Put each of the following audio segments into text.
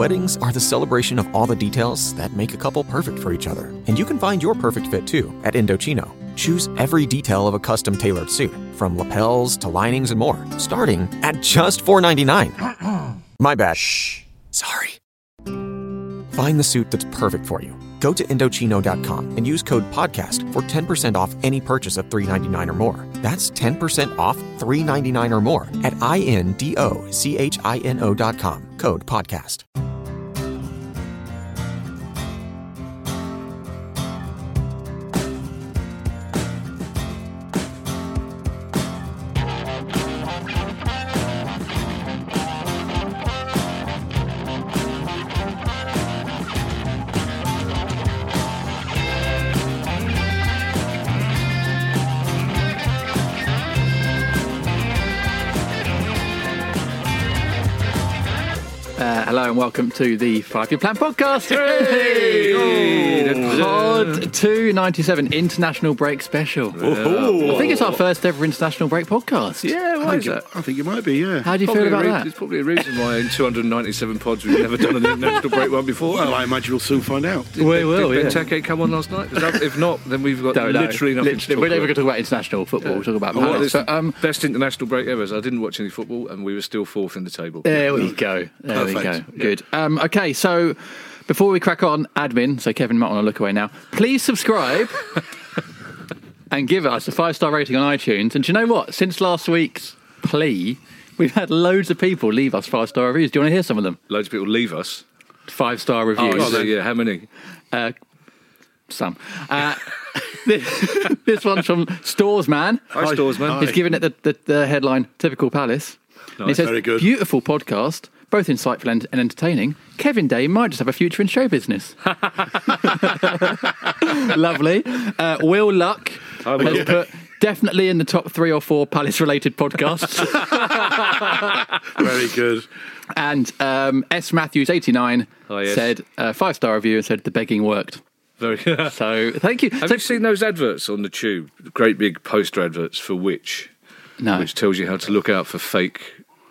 Weddings are the celebration of all the details that make a couple perfect for each other. And you can find your perfect fit too at Indochino. Choose every detail of a custom tailored suit, from lapels to linings and more, starting at just $4.99. My bad. Shh. Sorry. Find the suit that's perfect for you. Go to Indochino.com and use code PODCAST for 10% off any purchase of $3.99 or more. That's 10% off $3.99 or more at I N D O C H I N O.com. Code PODCAST. Welcome to the Five Year Plan podcast. Hey! Pod 297 International Break Special. I think it's our first ever International Break podcast. Yeah, why is that? I think it might be, yeah. How do you Probably feel a about re- that? There's probably a reason why in 297 pods we've never done an international break one before. Well, I imagine we'll soon find out. Did, We did will, yeah. Benteke come on last night? That- if not, then we've got Don't know. literally nothing Literally, to we're talk never going about. to talk about international football. We'll talk about what Palace. is But, um, best international break ever? is I didn't watch any football and we were still fourth in the table. there we go. There we go. Perfect. Good. Um, okay, so before we crack on, admin, so Kevin might want to look away now. Please subscribe and give us a five star rating on iTunes. And do you know what? Since last week's plea, we've had loads of people leave us five star reviews. Do you want to hear some of them? Loads of people leave us. Five star Oh, reviews. so, yeah, how many? Uh, some. Uh, this, this one's from Stores Man. Hi, Stores, man. He's given it the, the, the headline "Typical Palace." And he says, Very good. "Beautiful podcast, both insightful and, and entertaining. Kevin Day might just have a future in show business." Lovely. Uh, Will Luck Hi, Will. has put definitely in the top three or four Palace-related podcasts. Very good. and um, S Matthews eighty nine Oh, yes. said uh, five star review and said the begging worked. Very good. So thank you. Have So- you seen those adverts on the tube? Great big poster adverts for which, no. which tells you how to look out for fake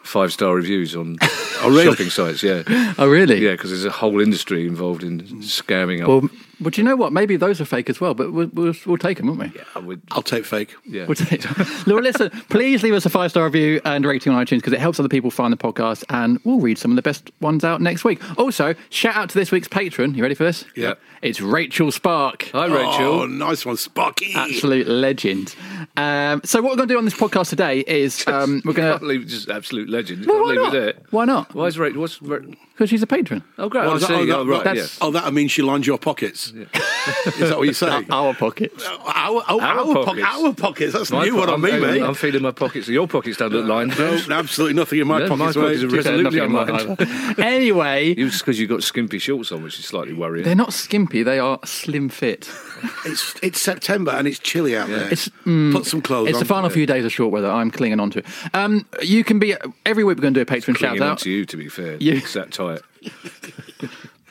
five star reviews on oh, really? shopping sites. Yeah, Oh really? yeah, because there's a whole industry involved in scamming up. Well, but you know what? Maybe those are fake as well. But we'll, we'll, we'll take them, won't we? I would- I'll take fake. yeah. We'll take. Well, listen, please leave us a five star review and rating on iTunes because it helps other people find the podcast, and we'll read some of the best ones out next week. Also, shout out to this week's patron. You ready for this? Yeah. It's Rachel Spark. Hi, Rachel. Oh, nice one, Sparky. Absolute legend. Um, so, what we're going to do on this podcast today is um, we're going to. leave just absolute legend. Well, can't why leave not? it there. Why not? Why is Rachel? What's Ra- Because she's a patron. oh great? Oh, is that- oh, that- Oh, right. that's- Yes. Oh, that means she lines your pockets. Is that what you're saying? Our pockets. Our, our, our, Our pockets. pockets. our pockets. That's My new one po- on me, I'm, mate. I'm feeling my pockets. Your pockets don't look lined. no, absolutely nothing in my Yeah, my pockets, pockets mate. are resolutely Nothing in mine unlined. anyway, It's because you've got skimpy shorts on, which is slightly worrying. they're not skimpy, they are slim fit. It's, it's September and it's chilly out there. It's Put some clothes on. It's on. the final few days of short weather. I'm clinging on to it. Um, you can be every week. We're going to do a patron shout Clinging on out. to you, to be fair. You- It's that tight.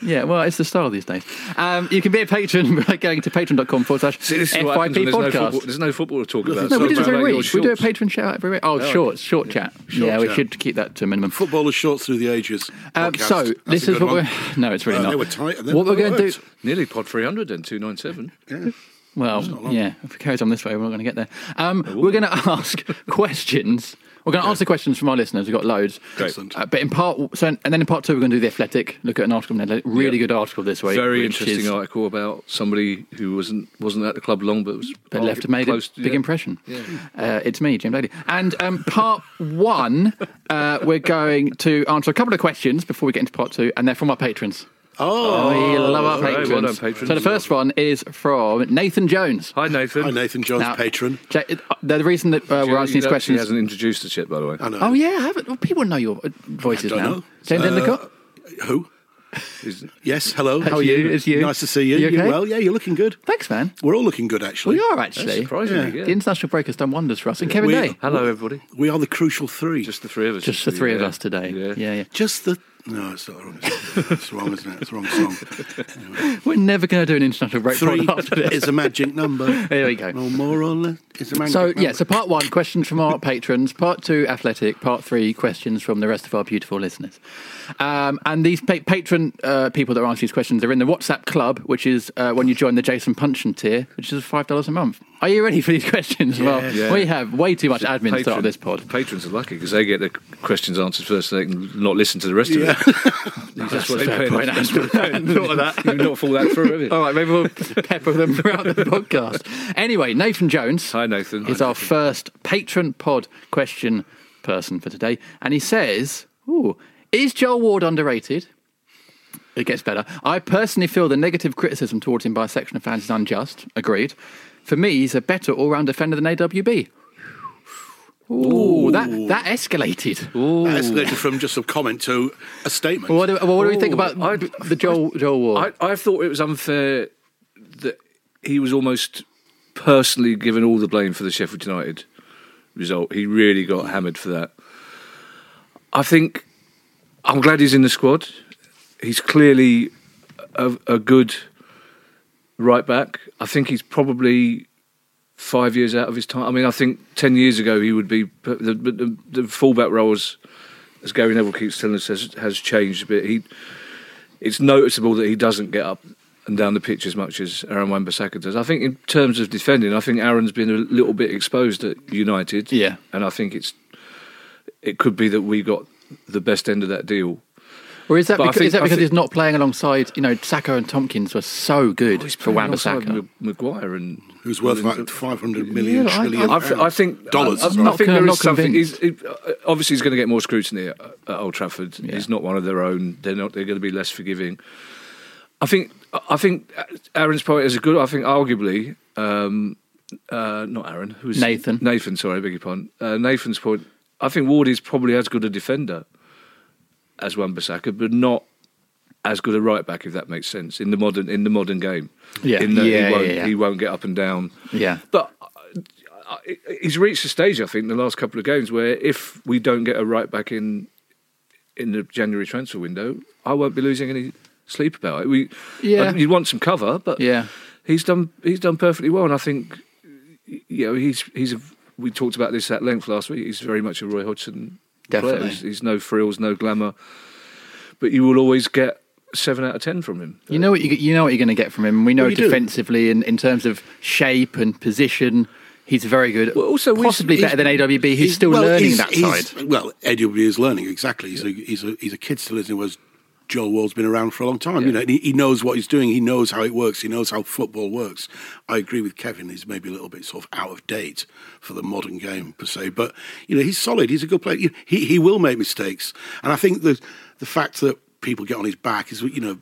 Yeah, well, it's the style these days. Um, you can be a patron by going to patreon.com forward slash See, this is what happens FYP when there's no, football, podcast. there's no football to talk about. No, we do this about every week. We do a patron shout out every week. Oh, shorts, short chat. yeah, we chat. should keep that to a minimum. Football is short through the ages. Um, podcast. so That's this a is good what one. we're. No, it's really Uh, not. they were tight and then what we're going to do. worked. Nearly pod 300 then, 297. Well, yeah, if it carries on this way, we're not going to get there. Um, we're going to ask questions. We're going to answer questions from our listeners. We've got loads. Excellent. Uh, but in part, so, and then in part two, we're going to do the Athletic. Look at an article. from. Really Yeah. good article this week. Very interesting is- article about somebody who wasn't wasn't at the club long, but was but left made close, a big yeah. impression. Uh, it's me, Jim Daly. And um, part one, uh, we're going to answer a couple of questions before we get into part two, and they're from our patrons. Oh, we love our all right, patrons. well done, patrons. So the first one is from Nathan Jones. Hi, Nathan. Hi, Nathan Jones, Now, patron. Ja- uh, The reason that uh, we're asking you these don't- questions. He hasn't introduced us yet, by the way. I know. Oh yeah, I haven't. Well, people know your uh, voices Don't now. know. James Uh, Endicott. Who? Is- Yes, hello. That's How are you, you? it's you. Nice to see you. You okay? well, yeah, you're looking good. Thanks, man. We're all looking good, actually. We are That's actually. surprisingly, The international break has done wonders for us. And Kevin We- Day, Hello, everybody. We are the crucial three. Just the three of us. just the three of us today. Yeah. Yeah, yeah. Just the. No, it's not wrong. It's wrong, isn't it? It's the wrong song. We're never going to do an international break Three after this. is a magic number. There we go. No more or less. It's a magic So number. yeah, so part one, questions from our patrons. Part two, athletic. Part three, questions from the rest of our beautiful listeners. Um, and these pa- patron uh, people that are answering these questions are in the WhatsApp club, which is uh, when you join the Jason Puncheon tier, which is five dollars a month. Are you ready for these questions? well, Yeah. we have way too much admin to start Patron- this pod. Patrons are lucky because they get the questions answered first, so they can not listen to the rest Yeah. of it. That's what they fair pay. point, That's what they pay. Thought of that. You've not fall that through, have you? All right, maybe we'll pepper them throughout the podcast. Anyway, Nathan Jones. Hi, Nathan. is our first patron pod question person for today. And he says, Ooh, is Joel Ward underrated? It gets better. I personally feel the negative criticism towards him by a section of fans is unjust. Agreed. For me, he's a better all round defender than AWB. Ooh, that, that escalated. That escalated from just a comment to a statement. What do, what do we think about I'd- the Joel, Joel Ward? I, I thought it was unfair that he was almost personally given all the blame for the Sheffield United result. He really got hammered for that. I think I'm glad he's in the squad. He's clearly a, a good right back. I think he's probably five years out of his time. I mean, I think ten years ago he would be the the, the, fullback roles, as Gary Neville keeps telling us, has, has changed a bit. He it's noticeable that he doesn't get up and down the pitch as much as Aaron Wan-Bissaka does. I think in terms of defending, I think Aaron's been a little bit exposed at United. Yeah. and I think it's it could be that we got the best end of that deal. Or is that because, think- is that because think- he's not playing alongside, you know, Sakho and Tomkins were so good He's for playing Wan alongside Bissaka? Maguire and Who's worth about 500 million Yeah, I- trillion I- I, I think dollars. I, I, sorry. not I think con- there not is something. He's, convinced. he, obviously, he's going to get more scrutiny at, at Old Trafford. Yeah. He's not one of their own. They're not. They're going to be less forgiving. I think. I think Aaron's point is a good. I think arguably, um, uh, not Aaron. Who's Nathan. Nathan. Sorry, I beg your pardon. Uh, Nathan's point. I think Ward is probably as good a defender as Wan Bissaka, but not as good a right back. If that makes sense in the modern in the modern game. Yeah. In that Yeah, he won't, yeah, yeah. he won't get up and down. Yeah. But uh, he's reached a stage, I think, in the last couple of games where if we don't get a right back in in the January transfer window, I won't be losing any sleep about it. We, Yeah. you want some cover, but Yeah. he's done he's done perfectly well, and I think you know he's he's a, we talked about this at length last week. He's very much a Roy Hodgson. Definitely. He's, he's no frills, no glamour, but you will always get seven out of ten from him. You know what you you know what you're going to get from him. We know Well, defensively and in terms of shape and position, he's very good. Well, also, possibly better than AWB. He's, he's- still well, learning he's- that he's- side. Well, AWB is learning exactly. He's a he's a he's a kid still, isn't he? Whereas Joel Ward's been around for a long time. You know, he, he knows what he's doing. He knows how it works. He knows how football works. I agree with Kevin. He's maybe a little bit sort of out of date for the modern game per se. But you know, he's solid. He's a good player. He he will make mistakes, and I think the the fact that people get on his back is you know.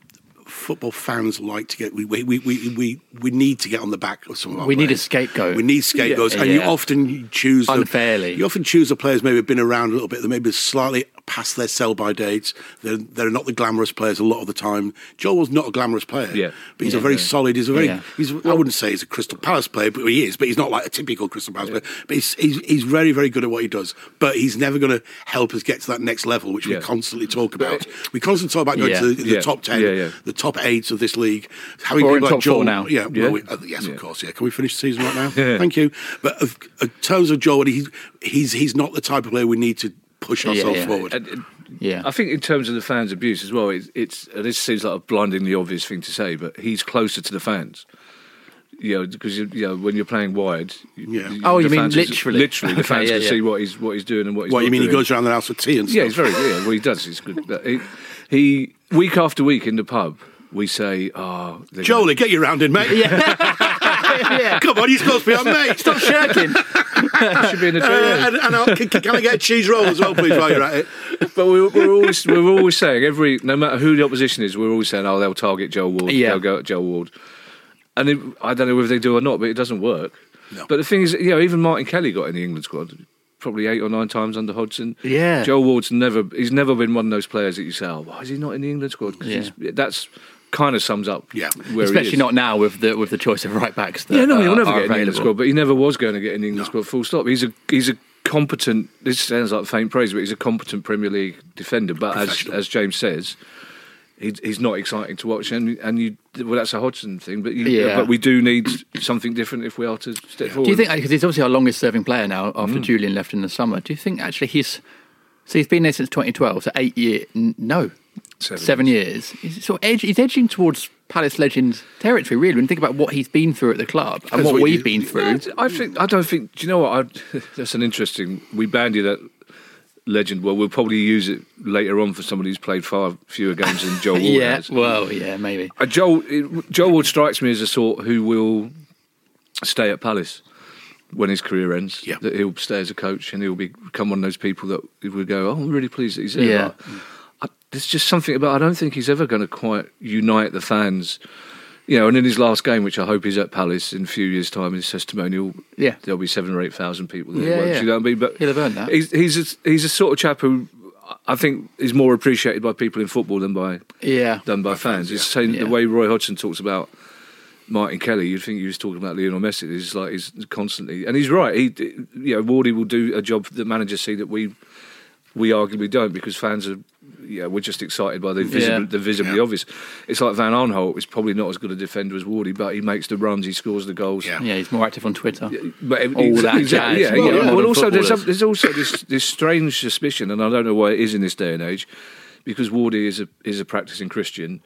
Football fans like to get we we, we, we, we we need to get on the back of some of our We need a players. scapegoat. We need scapegoats, and you often choose the- Unfairly. You often choose the players maybe have been around a little bit. They maybe slightly past their sell by dates. They're, they're not the glamorous players a lot of the time. Joel was not a glamorous player. Yeah. but he's Yeah. a very solid. He's a very. Yeah. He's. I wouldn't say he's a Crystal Palace player, but he is. But he's not like a typical Crystal Palace player. But he's, he's he's very very good at what he does. But he's never going to help us get to that next level, which Yeah. we constantly talk about. We constantly talk about going Yeah. to the, the Yeah. top ten, Yeah, yeah. the top eight of this league. Having We're people in like top Joel now. Yeah, Yeah. well, we, uh, yes, Yeah. of course. Yeah, can we finish the season right now? Thank you. But of, in terms of Joel, he's he's he's not the type of player we need to push Yeah, ourselves yeah. forward. And, Yeah. I think in terms of the fans' abuse as well, it's, it's this seems like a blindingly obvious thing to say, but he's closer to the fans. You know, because you, you know when you're playing wide. Yeah. Oh, the Oh, you mean fans- literally? Literally, the Okay, fans yeah, can yeah. see what he's what he's doing and what he's. what you mean? He goes around the house with tea and stuff. Yeah, he's very yeah. Well, he does. He's good. He, he week after week in the pub, we say, "Oh, they're gonna- Jolie, get you round in, mate. yeah. Come on, you're supposed to be our mate. Stop shirking. He should be in the Uh, uh, and, and I'll, can, can I get a cheese roll as well, please, while you're at it? But we're, we're always we're always saying every no matter who the opposition is, we're always saying, "Oh, they'll target Joe Ward. Yeah. They'll go at Joe Ward." And it, I don't know whether they do or not, but it doesn't work. No. But the thing is, you know, even Martin Kelly got in the England squad probably eight or nine times under Hodgson. Yeah. Joe Ward's never he's never been one of those players that you say, oh, why is he not in the England squad? 'Cause Yeah. that's kind of sums up Yeah. where he Especially is. not now with the with the choice of right backs. That Yeah, no, he'll are- never get in the England available. squad, but he never was going to get in the England squad. Full stop. He's a he's a competent. This sounds like faint praise, but he's a competent Premier League defender. But as as James says, he's he's not exciting to watch, and and you well that's a Hodgson thing. But you, Yeah. but we do need something different if we are to step forward. Do you think because he's obviously our longest serving player now Mm. after Julian left in the summer? Do you think actually he's so he's been there since 2012, so eight year n- no Seven seven, years. He's sort of edge, he's edging towards Palace legend territory really. When you think about what he's been through at the club and what what we've you- been through. I think I don't think. Do you know what? I, that's an interesting. We bandy that legend. Well, we'll probably use it later on for somebody who's played far fewer games than Joel Ward yeah, has. well, yeah, maybe. Uh, Joel it- Joel Ward strikes me as a sort who will stay at Palace when his career ends. Yeah. That he'll stay as a coach and he'll be- become one of those people that would go, "Oh, I'm really pleased that he's there." Yeah. But I, there's just something about. I don't think he's ever going to quite unite the fans. You know, and in his last game, which I hope is at Palace in a few years' time, his testimonial, Yeah. there'll be seven or eight thousand people there. Yeah, yeah. You know what I mean? But He'll have earned that. He's he's a, he's a sort of chap who I think is more appreciated by people in football than by Yeah, done by fans. It's saying Yeah. the way Roy Hodgson talks about Martin Kelly. You'd think he was talking about Lionel Messi. He's like he's constantly, and he's right. He, you know, Wardy will do a job that managers see that we we arguably don't because fans are. Yeah, we're just excited by the visible, Yeah. the visibly Yeah. obvious. It's like Van Aanholt is probably not as good a defender as Wardy, but he makes the runs, he scores the goals. Yeah. yeah, he's more active on Twitter. But it- All that exactly, jazz. yeah, Well, yeah. Well, also there's, footballers. there's also this this strange suspicion, and I don't know why it is in this day and age, because Wardy is a is a practicing Christian.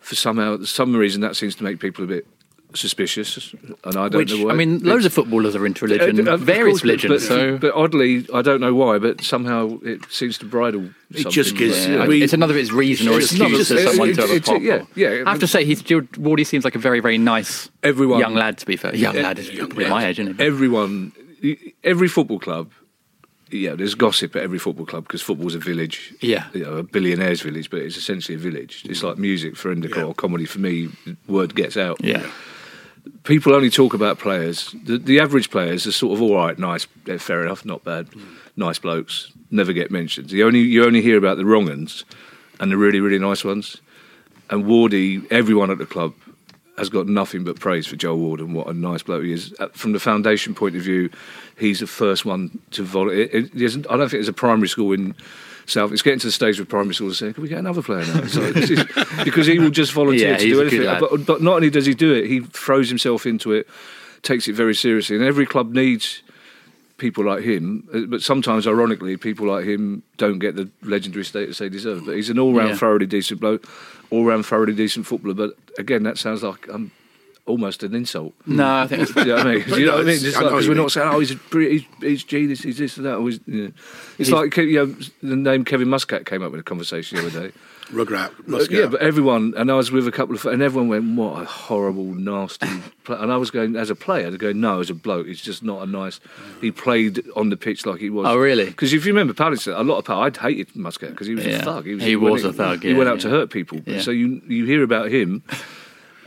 For somehow uh, some reason that seems to make people a bit suspicious, and I don't Which know why. I mean, loads of footballers are into religion, Uh, of various course, but- religions. but, so but oddly, I don't know why, but somehow it seems to bridle. It something. just gives- Yeah, we- it's another of its reason or It's excuse another- for someone it- to have a it- pop. yeah, yeah. I have to say, he's Wardy seems like a very, very nice Everyone- young lad. To be fair, young Yeah, lad is young my age, isn't he? everyone, every football club, yeah, there's gossip at every football club because football's a village. Yeah. you know, a billionaire's village, but it's essentially a village. It's like music for Endicott Yeah. or comedy for me. Word gets out. yeah, people only talk about players. The, the average players are sort of all right, nice, fair enough, not bad, nice blokes. Never get mentioned. You only you only hear about the wrong uns and the really really nice ones. And Wardy, everyone at the club has got nothing but praise for Joel Ward and what a nice bloke he is. Uh, From the foundation point of view, he's the first one to volunteer. I don't think there's a primary school in South. It's getting to the stage with primary schools saying, "Can we get another player now?" So this is, because he will just volunteer Yeah, to do anything. But, but not only does he do it, he throws himself into it, takes it very seriously, and every club needs people like him. uh, But sometimes, ironically, people like him don't get the legendary status they deserve. But he's an all-round, Yeah. thoroughly decent bloke, all-round, thoroughly decent footballer. But again, that sounds like um, almost an insult. no, I think You know what I mean? You know what I mean? Just like, because we're mean. not saying, oh, he's a, bri- he's, he's genius, he's this and that. Or he's, you know. It's like you know, the name Kevin Muscat came up in a conversation the other day. Rugrat, Uh, Muscat. yeah, but everyone, and I was with a couple of, and everyone went, "What a horrible, nasty." Play. And I was going as a player to go, "No, as a bloke, he's just not a nice." He played on the pitch like he was. Oh, really? Because if you remember Palace, a lot of Palace, I'd hated Muscat because he was Yeah. a thug. He was in- a thug, He yeah, went out to hurt people. Yeah. So you you hear about him,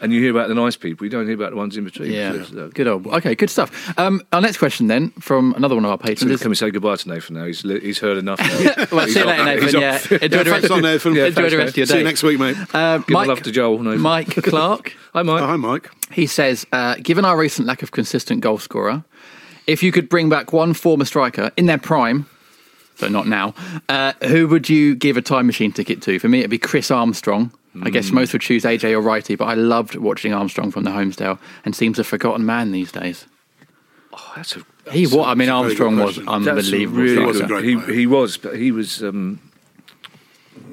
and you hear about the nice people. You don't hear about the ones in between. Yeah, So, good old. Okay, good stuff. Um, our next question then from another one of our so patrons. is- can we say goodbye to Nathan now? He's he's heard enough. Now. well, see you later, Nathan. off. Yeah, enjoy the rest. thanks on, Nathan. Enjoy Yeah, the rest of your day. See you next week, mate. Uh, Give my love to Joel, Nathan. Mike Clark. Hi, Mike. Oh, hi, Mike. He says, uh, given our recent lack of consistent goal scorer, if you could bring back one former striker in their prime, so not now, uh, who would you give a time machine ticket to? For me, it'd be Chris Armstrong. I guess most would choose AJ or Righty, but I loved watching Armstrong from the Holmesdale and seems a forgotten man these days. Oh, that's a He what? I mean, that's a very Armstrong was question. That's a unbelievable. really was a striker. great He, he was, but he was. Um,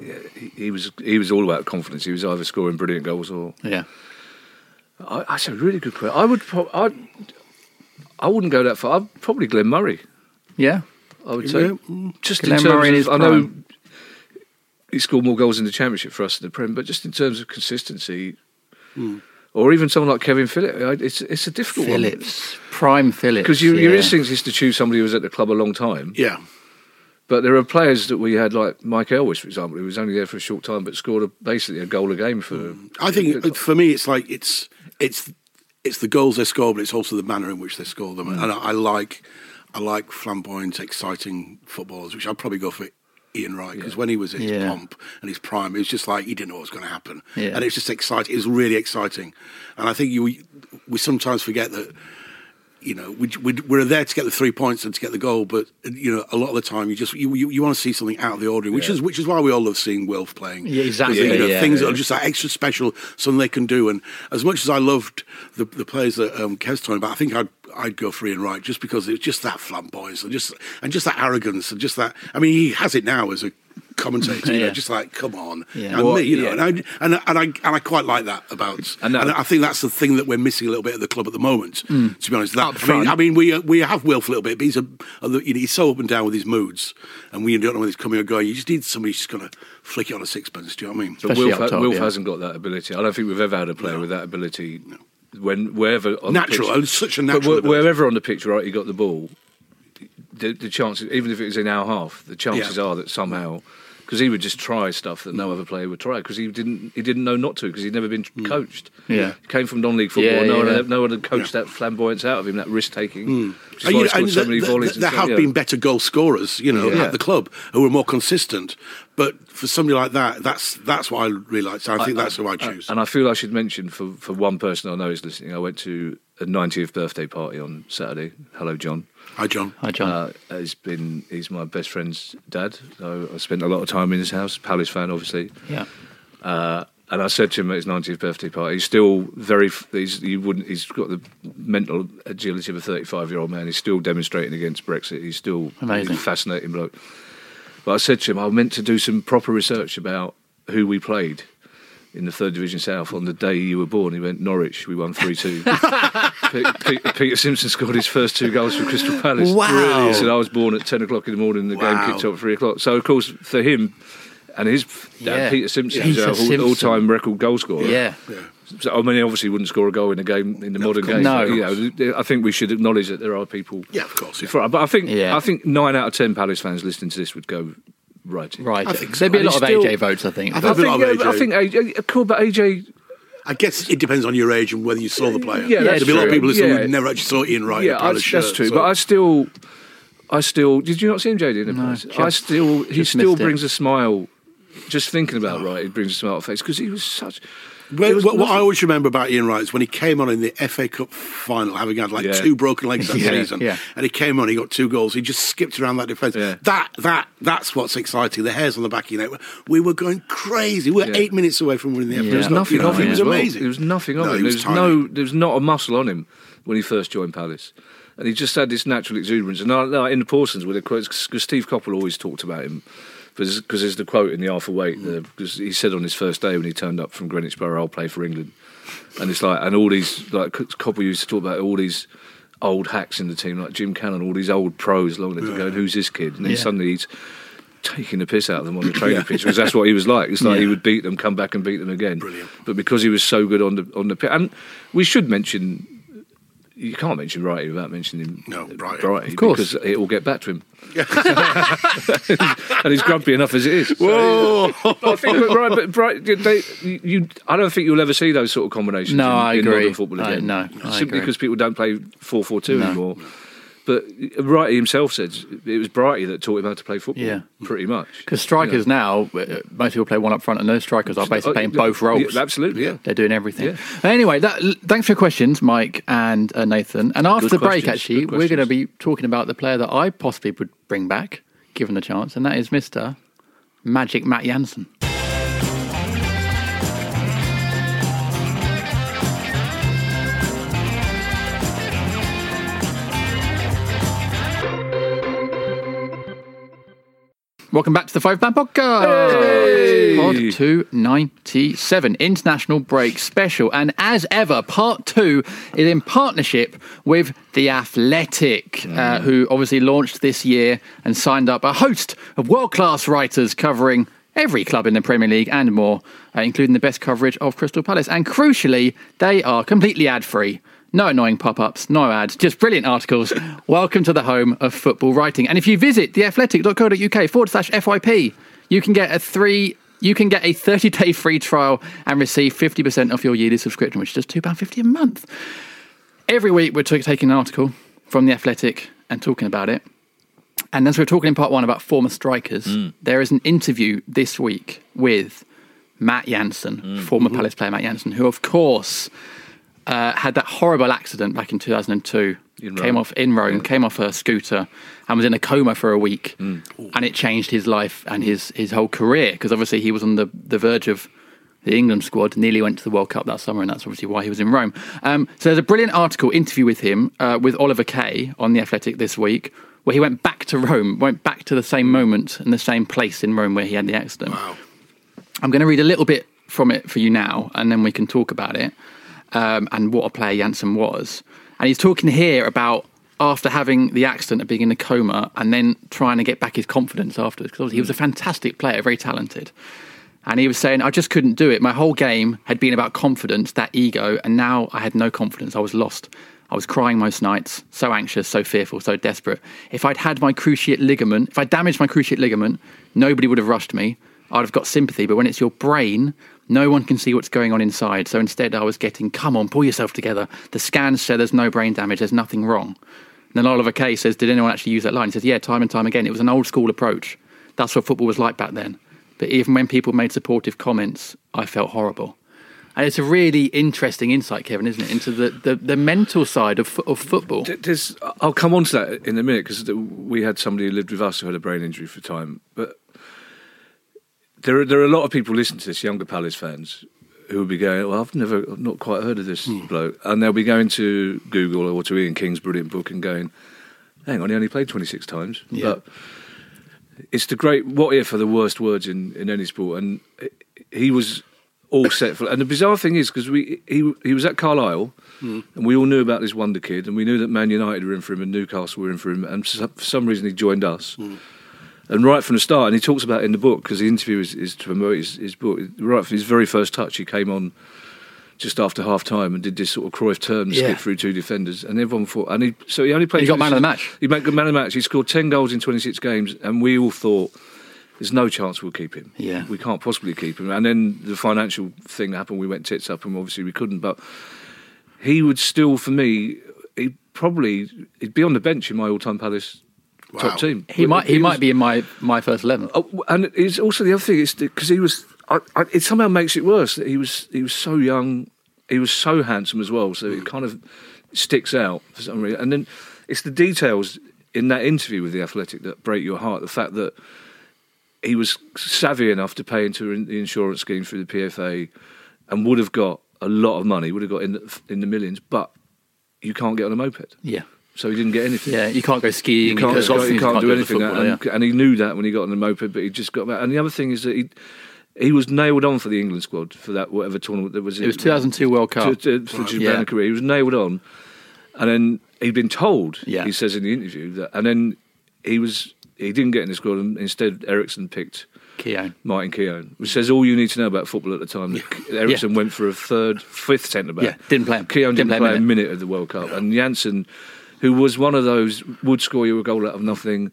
yeah, he, he was. He was all about confidence. He was either scoring brilliant goals or. Yeah. I, that's a really good question. I would. Pro- I. I wouldn't go that far. I'd probably Glenn Murray. Yeah. I would say Yeah, mm. just Glenn in terms Murray in of, his I know prime. He scored more goals in the championship for us in the Prem, but just in terms of consistency, Hmm. or even someone like Kevin Phillips, it's it's a difficult one Phillips. Prime Phillips. because you, your yeah. instinct is to choose somebody who was at the club a long time. Yeah. But there are players that we had, like Mike Elwish, for example, who was only there for a short time, but scored a, basically a goal a game for. I think for me, it's like it's it's it's the goals they score, but it's also the manner in which they score them. And I, I like I like flamboyant, exciting footballers, which I'd probably go for Ian Wright because Yeah. when he was in his Yeah. pomp and his prime, it was just like he didn't know what was going to happen, Yeah. and was just exciting. It was really exciting, and I think you we sometimes forget that. You know, we, we, we're there to get the three points and to get the goal, but you know, a lot of the time you just you, you, you want to see something out of the ordinary, which is which is why we all love seeing Wilf playing. Yeah, exactly, You know, things that are just that extra special, something they can do. And as much as I loved the, the players that um, Kev's talking about, I think I'd I'd go for Ian Wright just because it's just that flamboyance and just and just that arrogance and just that. I mean, he has it now as a commentator, you know, just like come on, Yeah. and Well, me, you know, yeah. and, I, and I and I and I quite like that about. And And, I think that's the thing that we're missing a little bit at the club at the moment. Mm. To be honest, that, I mean. I mean, we we have Wilf a little bit, but he's a, a you know, he's so up and down with his moods, and we don't know whether he's coming or going. You just need somebody who's just going to flick it on a sixpence. Do you know what I mean? But Wilf, top, Wilf yeah. hasn't got that ability. I don't think we've ever had a player with that ability. When wherever on Natural, the pitch, such a but natural ability. wherever on the pitch, right, he got the ball. The, the chances, even if it was in our half, the chances Yeah. are that somehow, because he would just try stuff that no other player would try, because he didn't he didn't know not to, because he'd never been Mm. coached. Yeah. he came from non-league football. Yeah, no, one yeah. had, no one had coached that flamboyance out of him, that risk taking. Which is why you he know, and scored so many th- volleys. th- there stuff, have yeah. been better goal scorers, you know, Yeah. at the club who were more consistent. But for somebody like that, that's that's what I really like. So I think that's who I choose. And I feel I should mention for, for one person I know is listening. I went to a 90th birthday party on Saturday. Hello, John. Hi, John. Hi, John. Uh, he's been he's my best friend's dad. So I spent a lot of time in his house. Palace fan, obviously. yeah. Uh, and I said to him at his 90th birthday party, he's still very. f- He's you wouldn't. He's got the mental agility of a 35 year old man. He's still demonstrating against Brexit. He's still Amazing. He's a fascinating bloke. But I said to him, I meant to do some proper research about who we played in the third division south on the day you were born. He went Norwich. We won three two. Peter Simpson scored his first two goals for Crystal Palace. Wow. He said I was born at ten o'clock in the morning. The Wow. game kicked off at three o'clock. So of course for him. And his dad, Yeah. Peter Simpson, Peter is our Simpson. all time record goal scorer. Yeah. So, I mean, he obviously wouldn't score a goal in a game in the modern game. No. you know, I think we should acknowledge that there are people. Yeah, of course. Yeah. For, but I think Yeah. I think nine out of ten Palace fans listening to this would go right. Right. I think so. There'd be a And lot of still- AJ votes, I think. I I There'd be a think, lot of yeah, I think AJ, cool, but AJ, I guess it depends on your age and whether you saw the uh, player. Yeah, that's There'd be a lot of people listening Yeah. who never actually saw Ian Wright. in yeah, a I, Palace that's shirt, true. so- But I still, I still, did you not see him, JD? In the No, Palace? I still, he still missed it. brings a smile. Just thinking about oh. right, it brings a smile on face because he was such. But It was what, what I always remember about Ian Wright is when he came on in the FA Cup final, having had like Yeah. two broken legs that Yeah, season, yeah. and he came on, he got two goals. He just skipped around that defence. Yeah. That that that's what's exciting. The hairs on the back of your neck. We were going crazy. We were Yeah. eight minutes away from winning the FA Yeah. Cup. There was nothing you know, of him It was as well. amazing. There was nothing of No, him. There was was tiny. no, there was not a muscle on him when he first joined Palace, and he just had this natural exuberance. And I, I, in the Parsons, with the quotes, because Steve Coppell always talked about him, because there's the quote in the Arthur Wait, because mm. he said on his first day when he turned up from Greenwich Borough, "I'll play for England," and it's like, and all these like Coppell used to talk about all these. Old hacks in the team like Jim Cannon, all these old pros long legs going, who's this kid? And then Yeah. suddenly he's taking the piss out of them on the training pitch because that's what he was like. It's like he would beat them, come back and beat them again. Brilliant. But because he was so good on the on the pitch, and we should mention, you can't mention Wrighty without mentioning No, Brighty. Brighty, Of course. because it will get back to him. and he's grumpy enough as it is. Whoa! I think, but, right, but Bright, they, you, I don't think you'll ever see those sort of combinations. No, in, I in agree. modern football I- again. no, I simply agree. because people don't play four four two No. But Wrighty himself said it was Brighty that taught him how to play football. Yeah. pretty much. Because strikers now, uh, most people play one up front, and those strikers are basically playing Oh, both roles. yeah, absolutely, yeah. They're doing everything. Yeah. Anyway, that, thanks for your questions, Mike and uh, Nathan. And after Good the break, questions, actually, good we're going to be talking about the player that I possibly would bring back, given the chance, and that is Mr. Magic Matt Jansen. Welcome back to the Five Man Podcast. Hey! Pod 297, International Break Special. And as ever, part two is in partnership with The Athletic, uh, who obviously launched this year and signed up a host of world class writers covering every club in the Premier League and more, uh, including the best coverage of Crystal Palace. And crucially, they are completely ad free. No annoying pop ups, no ads, just brilliant articles. Welcome to the home of football writing. And if you visit theathletic.co.uk forward slash FYP, you can get a three. You can get a 30 day free trial and receive 50% off your yearly subscription, which is just £2.50 a month. Every week, we're t- taking an article from The Athletic and talking about it. And as we were talking in part one about former strikers, mm. there is an interview this week with Matt Jansen, mm. former mm-hmm. Palace player Matt Jansen, who, of course, uh, had that horrible accident back in 2002. In came off in Rome, came off a scooter, and was in a coma for a week, Mm. and it changed his life and his his whole career because obviously he was on the the verge of the England squad, nearly went to the World Cup that summer, and that's obviously why he was in Rome. Um, so there's a brilliant article interview with him uh, with Oliver Kay on the Athletic this week, where he went back to Rome, went back to the same moment and the same place in Rome where he had the accident. Wow. I'm going to read a little bit from it for you now, and then we can talk about it um, and what a player Jansen was. And he's talking here about after having the accident of being in a coma and then trying to get back his confidence afterwards, because he was a fantastic player, very talented. And he was saying, I just couldn't do it. My whole game had been about confidence, that ego, and now I had no confidence. I was lost. I was crying most nights, so anxious, so fearful, so desperate. If I'd had my cruciate ligament, if I damaged my cruciate ligament, nobody would have rushed me. I'd have got sympathy. But when it's your brain, no one can see what's going on inside. So instead, I was getting, come on, pull yourself together. The scans said there's no brain damage, there's nothing wrong. And then Oliver Kay says, Did anyone actually use that line? He says, Yeah, time and time again. It was an old school approach. That's what football was like back then. But even when people made supportive comments, I felt horrible. And it's a really interesting insight, Kevin, isn't it, into the, the, the mental side of, of football. There's, I'll come on to that in a minute because we had somebody who lived with us who had a brain injury for time. But there are, there are a lot of people listening to this, younger Palace fans, who will be going, "Well, I've never, I've not quite heard of this hmm. bloke," and they'll be going to Google or to Ian King's brilliant book and going, "Hang on, he only played 26 times." Yeah. But it's the great what if are the worst words in, in any sport, and he was all set for. And the bizarre thing is because we he he was at Carlisle, hmm. and we all knew about this wonder kid, and we knew that Man United were in for him and Newcastle were in for him, and for some reason he joined us. Hmm. And right from the start, and he talks about it in the book because the interview is, is to promote his, his book. Right from his very first touch, he came on just after half time and did this sort of Cruyff turn, Yeah. skip through two defenders, and everyone thought. And he so he only played. He got man of the match. He made man of the match. He scored ten goals in twenty six games, and we all thought there's no chance we'll keep him. Yeah. we can't possibly keep him. And then the financial thing happened, we went tits up, and obviously we couldn't. But he would still, for me, he probably he'd be on the bench in my all time Palace Wow. top team. He might he was- might be in my, my first 11. Oh, and it's also the other thing is because he was. I, I, it somehow makes it worse that he was. He was so young. He was so handsome as well. So it hmm. kind of sticks out for some reason. And then it's the details in that interview with the Athletic that break your heart. The fact that he was savvy enough to pay into the insurance scheme through the PFA and would have got a lot of money. Would have got in the, in the millions, but you can't get on a moped, Yeah. So he didn't get anything. Yeah, you can't go skiing. You can't, go you can't, you can't do the anything, and, yeah. and he knew that when he got on the moped. But he just got back. And the other thing is that he he was nailed on for the England squad for that whatever tournament that was. It was 2002 World Cup. to, to, for Right. Japan Yeah. career. He was nailed on, and then he'd been told. Yeah. He says in the interview that, and then he was he didn't get in the squad, and instead Eriksson picked. Keown. Martin Keown, which says all you need to know about football at the time. Eriksson went for a third, fifth centre back. Yeah, didn't play him. Keown Didn't didn't, play play, a in it. minute of the World Cup, and Jansen, who was one of those would score you a goal out of nothing.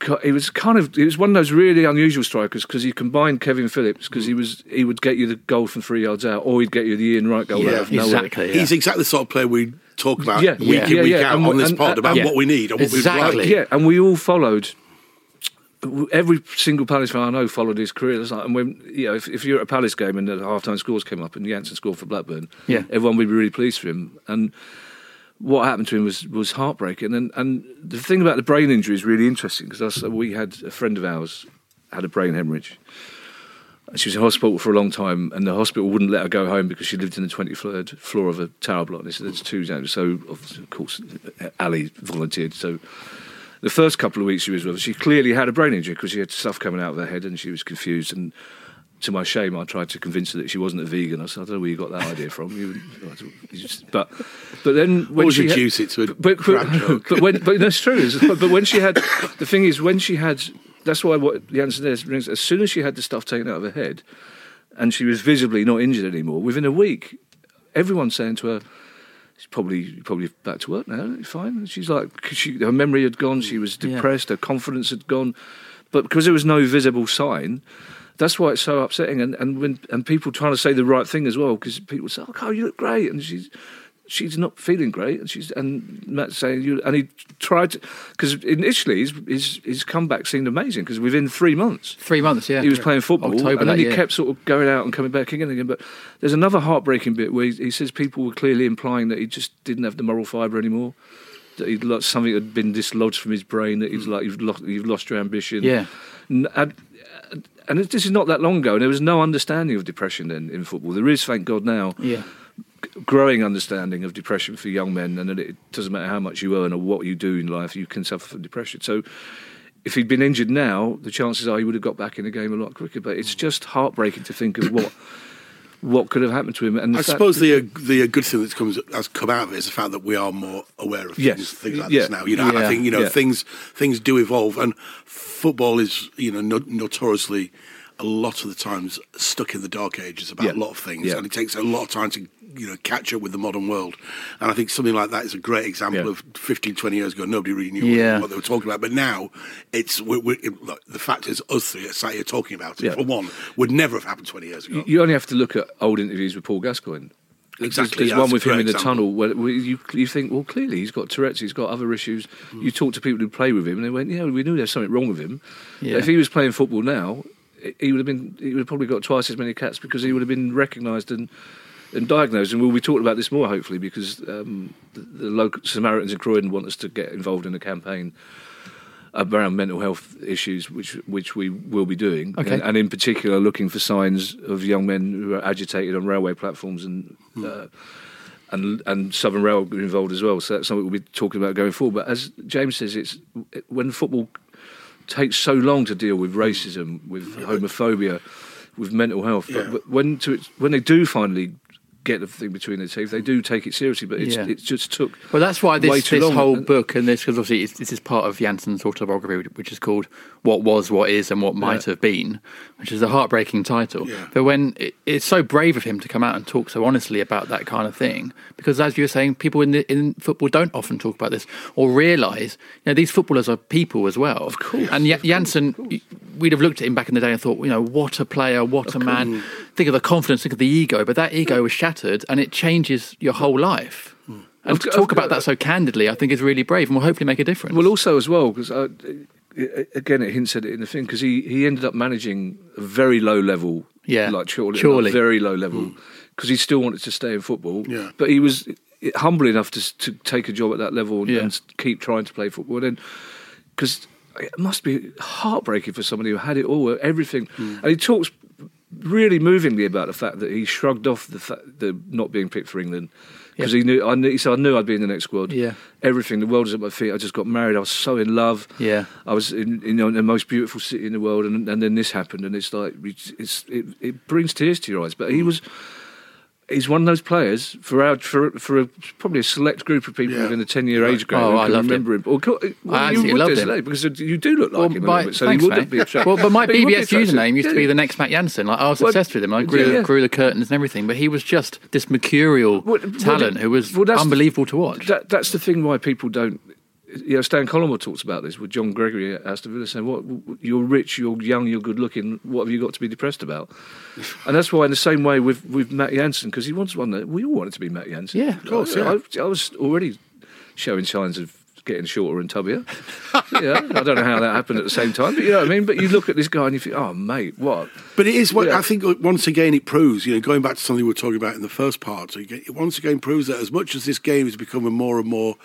co- He was kind of he was one of those really unusual strikers because he combined Kevin Phillips because he was he would get you the goal from three yards out or he'd get you the Ian Wright goal Yeah, out of nowhere. exactly. Yeah. He's exactly the sort of player we talk about Yeah, week yeah, in, week yeah, out and- on this and- pod uh, about yeah. what we need and what we'd like. Yeah, and we all followed. Every single Palace fan I know followed his career. It's like, and when you know, if, if you're at a Palace game and the half-time scores came up and Jansen scored for Blackburn, Yeah. everyone would be really pleased for him. And what happened to him was was heartbreaking. And and the thing about the brain injury is really interesting because we had a friend of ours had a brain hemorrhage. She was in hospital for a long time, and the hospital wouldn't let her go home because she lived in the 23rd floor of a tower block. There's, there's two zones. So, of of course, Ali volunteered. So, the first couple of weeks she was with us, she clearly had a brain injury because she had stuff coming out of her head and she was confused. And to my shame, I tried to convince her that she wasn't a vegan. I said, I don't know where you got that idea from. You, you just, but, but then when Always she had- reduce it to a but, but, but when, but that's true. But when she had, the thing is, when she had, that's why what the answer is brings. As soon as she had the stuff taken out of her head, and she was visibly not injured anymore, within a week, everyone's saying to her, "She's probably probably back to work now. It's fine." She's like she, her memory had gone. She was Yeah. depressed. Her confidence had gone. But because there was no visible sign. That's why it's so upsetting, and, and when and people trying to say the right thing as well, because people say, "Oh, Carl, you look great," and she's she's not feeling great. And she's and Matt's saying you and he tried to because initially his, his his comeback seemed amazing because within three months Three months, yeah. he was playing football, October and then he year. kept sort of going out and coming back again and again. But there's another heartbreaking bit where he, he says people were clearly implying that he just didn't have the moral fibre anymore. That he'd lost, something had been dislodged from his brain. That he's like you've lost, you've lost your ambition. Yeah. And, and this is not that long ago, and there was no understanding of depression in, in football. There is, thank God, now Yeah. growing understanding of depression for young men, and that it doesn't matter how much you earn or what you do in life, you can suffer from depression. So, if he'd been injured now, the chances are he would have got back in the game a lot quicker. But it's just heartbreaking to think of what what could have happened to him. And I suppose the uh, the uh, good thing that comes has come out of it is the fact that we are more aware of Yes. things, things like Yeah. this now. You know, and Yeah. I think you know Yeah. things things do evolve, and football is you know no, notoriously a lot of the times stuck in the dark ages about a lot of things, and it takes a lot of time to you know catch up with the modern world. And I think something like that is a great example Yeah. of 15, 20 years ago. Nobody really knew Yeah. what, what they were talking about, but now it's we we it, look, the fact is us three are sat here talking about it. Yeah. For one, would never have happened twenty years ago. You- only have to look at old interviews with Paul Gascoigne. Exactly, There's one with him in the example. tunnel where you, you think, well, clearly he's got Tourette's, he's got other issues. Hmm. You talk to people who play with him, and they went, yeah, we knew there's something wrong with him. Yeah. If he was playing football now, he would have been, he would have probably got twice as many cats because he would have been recognised and and diagnosed. And we'll be talking about this more hopefully because um, the, the local Samaritans in Croydon want us to get involved in a campaign around mental health issues, which which we will be doing, Okay. and, and in particular looking for signs of young men who are agitated on railway platforms and. Uh, and and Southern Rail involved as well, so that's something we'll be talking about going forward. But as James says, it's when football takes so long to deal with racism, with homophobia, with mental health. Yeah. But when to when they do finally get the thing between their teeth, they do take it seriously. But it's, Yeah. it just took. Well, that's why this, this whole And- book and this, because obviously it's, this is part of Jansen's autobiography, which is called "What Was, What Is, and What Might Yeah. Have Been," which is a heartbreaking title. Yeah. But when it, it's so brave of him to come out and talk so honestly about that kind of thing, because as you were saying, people in the, in football don't often talk about this or realise, you know, these footballers are people as well. Of course. And Jansen, we'd have looked at him back in the day and thought, you know, what a player, what a man. Think of the confidence, think of the ego, but that ego was shattered, and it changes your whole life. Hmm. And Of to cou- talk of about that so candidly, I think is really brave and will hopefully make a difference. Well, also as well because uh, again it hints at it in the thing because he, he ended up managing a very low level, Yeah. like Chorley, Chorley. like very low level hmm. because he still wanted to stay in football. Yeah. but he was humble enough to to take a job at that level and, Yeah. and keep trying to play football. And then because it must be heartbreaking for somebody who had it all, everything, hmm. and he talks really movingly about the fact that he shrugged off the fact the not being picked for England because Yeah. he knew I knew he said I knew I'd be in the next squad. Yeah. everything the world was at my feet. I just got married. I was so in love. Yeah. I was in, in, in the most beautiful city in the world, and, and then this happened, and it's like it's, it, it brings tears to your eyes. But he mm. was. He's one of those players for our for for a, probably a select group of people Yeah. within the ten year age group Oh, who I can loved remember him. Or, well, I you absolutely would loved him. because you do look like Well, him a by- bit, so thanks, you would mate. be attracted. Well, but my you would be BBS username used to be the next Matt Jansen. Like I was Well, obsessed with him. I grew, yeah, yeah. grew the curtains and everything. But he was just this mercurial Well, well, talent who was well, unbelievable to watch. That, that's the thing why people don't. You know, Stan Collymore talks about this with John Gregory at Aston Villa, saying, "What you're rich, you're young, you're good looking. What have you got to be depressed about?" And that's why, in the same way with with Matt Jansen, because he wants one. That, we all wanted to be Matt Jansen. Yeah, of course, I, yeah. I, I was already showing signs of getting shorter and tubbier. yeah, I don't know how that happened at the same time, but you know what I mean. But you look at this guy and you think, "Oh, mate, what?" But it is what Yeah. I think. uh, Once again, it proves. You know, going back to something we were talking about in the first part, so it once again proves that as much as this game is becoming more and more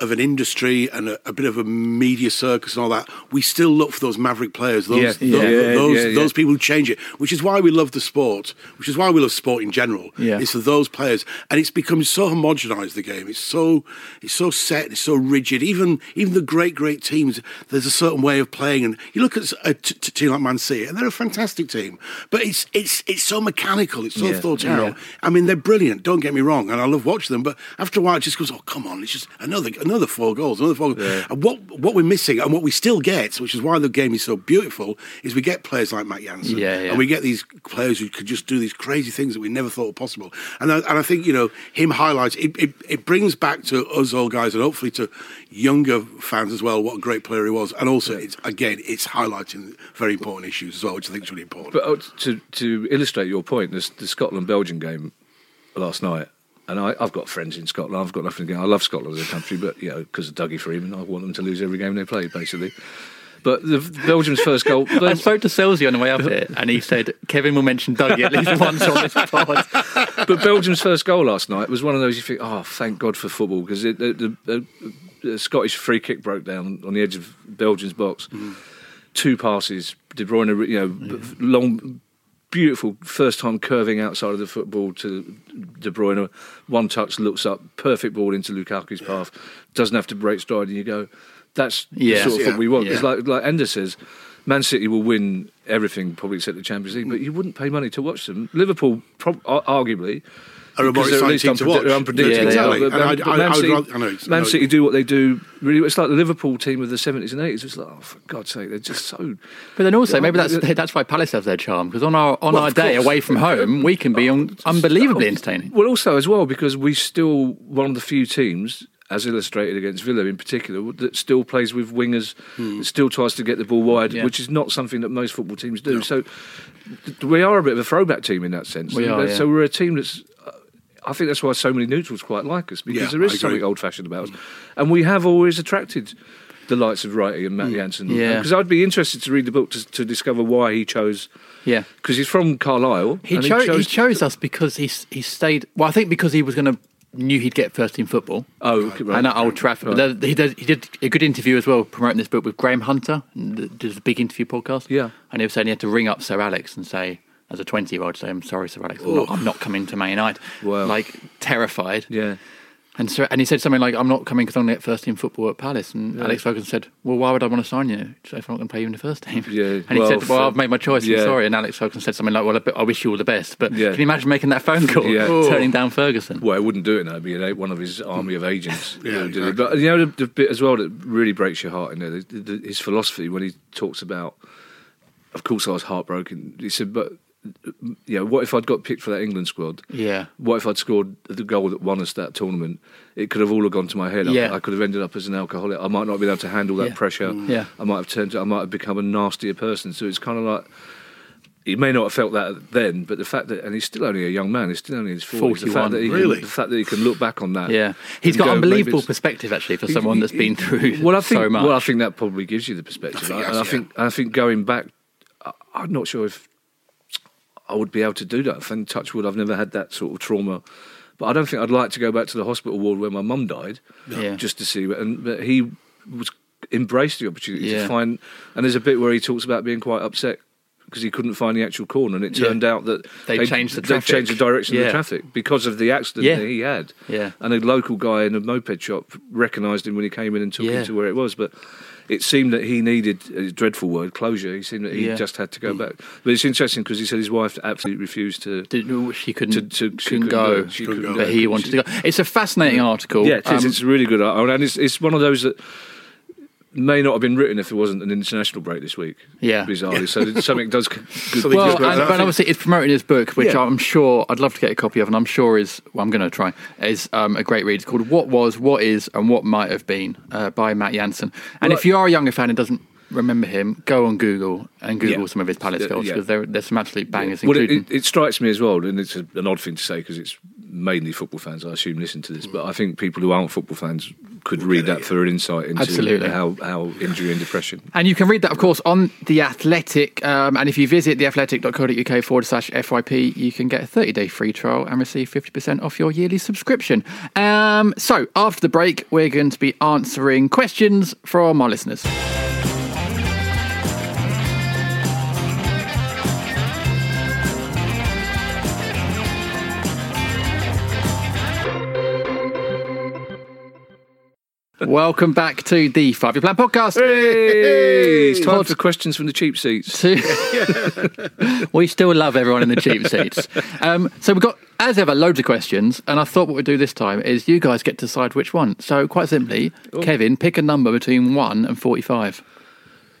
of an industry and a, a bit of a media circus and all that, we still look for those maverick players, those Yeah. those, Yeah, those, yeah, those people who change it. Which is why we love the sport. Which is why we love sport in general. It's for those players, and it's become so homogenised. The game. It's so it's so set. It's so rigid. Even even the great great teams, there's a certain way of playing. And you look at a t- t- team like Man City, and they're a fantastic team, but it's it's it's so mechanical. It's so thought out. I mean, they're brilliant. Don't get me wrong, and I love watching them. But after a while, it just goes, "Oh, come on! It's just another another four goals, another four." Goals. And what what we're missing, and what we still get, which is why the game is so beautiful, is we get players like Matt Jansen, Yeah, yeah. and we get these players who could just do these crazy things that we never thought were possible. And I, and I think you know him highlights it, it. It brings back to us old guys, and hopefully to younger fans as well, what a great player he was. And also, it's again, it's highlighting very important issues as well, which I think is really important. But uh, to to illustrate your point, this, the Scotland Belgium game last night, and I, I've got friends in Scotland. I've got nothing against. I love Scotland as a country, but you know, because of Dougie Freedman, I want them to lose every game they play, basically. But the Belgium's first goal. I spoke to Selzy on the way up here, and he said Kevin will mention Dougie at least once on this pod. but Belgium's first goal last night was one of those you think, oh, thank God for football, because the, the, the, the Scottish free kick broke down on the edge of Belgium's box. Mm. Two passes, De Bruyne, you know, long, beautiful first time curving outside of the football to De Bruyne. One touch, looks up, perfect ball into Lukaku's path. Doesn't have to break stride, and you go, that's Yeah. the sort of Yeah. football we want. Yeah. It's like like Ender says. Man City will win everything, probably except the Champions League, but you wouldn't pay money to watch them. Liverpool, ar- arguably, Are a more because at exciting least team to watch. unpredict- unpredictable. Yeah, they exactly. But And Man- I- but I- Man I City- rather- I know, Man. City do what they do. Really, it's like the Liverpool team of the seventies and eighties. It's like, oh, for God's sake, they're just so. But then also, maybe that's that's why Palace have their charm because on our on Well, our day course. away from home, we can be oh, un- unbelievably oh, entertaining. Well, also as well because we still one of the few teams, as illustrated against Villa in particular, that still plays with wingers, hmm. that still tries to get the ball wide, Yeah. which is not something that most football teams do. So th- we are a bit of a throwback team in that sense. We are, yeah. So we're a team that's. I think that's why so many neutrals quite like us because Yeah, there is something old-fashioned about us, and we have always attracted the likes of Wrighty and Matt Jansen. Mm. Yeah. because I'd be interested to read the book to, to discover why he chose. Yeah. because he's from Carlisle. He, cho- he chose us because he he stayed. Well, I think because he was going to knew he'd get first team football. Oh, okay, right. And at Old Trafford. But He did, he did a good interview as well promoting this book with Graham Hunter. and Did a big interview podcast. Yeah. And he was saying he had to ring up Sir Alex and say, as a 20 year old, say, I'm sorry, Sir Alex, I'm not, I'm not coming to Man United. Wow. Like, terrified. Yeah. And so, and he said something like, "I'm not coming because I'm going to get first team football at Palace." And Alex Ferguson said, "Well, why would I want to sign you if I'm not going to play you in the first team?" Yeah, And he well, said, "Well, for- I've made my choice. yeah. I'm sorry." And Alex Ferguson said something like, "Well, I- I wish you all the best." But Yeah. can you imagine making that phone call, Yeah. turning down Ferguson? Well, I wouldn't do it now. It'd be one of his army of agents. Yeah, exactly. But you know the, the bit as well that really breaks your heart in there. The, the, his philosophy when he talks about. Of course, I was heartbroken. He said, "But you know, what if I'd got picked for that England squad? Yeah. What if I'd scored the goal that won us that tournament? It could have all have gone to my head. I- Yeah. I, could have ended up as an alcoholic. I might not have been able to handle that Yeah. pressure. Mm. Yeah. I might have turned. I might have become a nastier person. So it's kind of like." He may not have felt that then, but the fact that, and he's still only a young man, he's still only in his 40s. The 41. fact that he Really? can, the fact that he can look back on that. Yeah, He's got go, unbelievable perspective actually for He- someone that's he- been through well, I think, so much. Well, I think that probably gives you the perspective. I think and yes, I think, I think going back, I, I'm not sure if I would be able to do that. And touch wood, I've never had that sort of trauma. But I don't think I'd like to go back to the hospital ward where my mum died, Yeah. just to see. And but he was embraced the opportunity Yeah. to find. And there's a bit where he talks about being quite upset because he couldn't find the actual corner, and it Yeah. turned out that They changed the they changed the direction of the traffic because of the accident Yeah. that he had. Yeah. And a local guy in a moped shop recognised him when he came in and took Yeah. him to where it was. But it seemed that he needed a dreadful word, closure. He seemed that he Yeah. just had to go back. But it's interesting because he said his wife absolutely refused to. Didn't- she couldn't, To, to, couldn't couldn't go, She Couldn't couldn't go. but he wanted to go. It's a fascinating article. Yeah, it is. Um, it's a really good article, and it's, it's one of those that may not have been written if there wasn't an international break this week. Yeah. bizarrely. So something does. Good, Something well, good. and, but obviously it's promoting his book, which Yeah. I'm sure I'd love to get a copy of, and I'm sure is well, I'm going to try is um, a great read. It's called "What Was, What Is, and What Might Have Been" uh, by Matt Jansen. And Well, if you are a younger fan and doesn't remember him, go on Google and Google Yeah. some of his Palace Yeah, goals yeah. because there, there's some absolute bangers, Well, it, including. it, it strikes me as well, and it's a, an odd thing to say because it's mainly football fans, I assume, listen to this. But I think people who aren't football fans could read that for an insight into Absolutely. how, how injury and depression. And you can read that, of course, on The Athletic. Um, and if you visit theathletic.co.uk forward slash FYP, you can get a 30 day free trial and receive 50% off your yearly subscription. Um, so, after the break, we're going to be answering questions from our listeners. Welcome back to the Five Year Plan podcast. Hey, it's time for questions from the cheap seats. we still love everyone in the cheap seats. Um, so we've got, as ever, loads of questions, and I thought what we'd do this time is you guys get to decide which one. So quite simply, Kevin, pick a number between one and forty-five.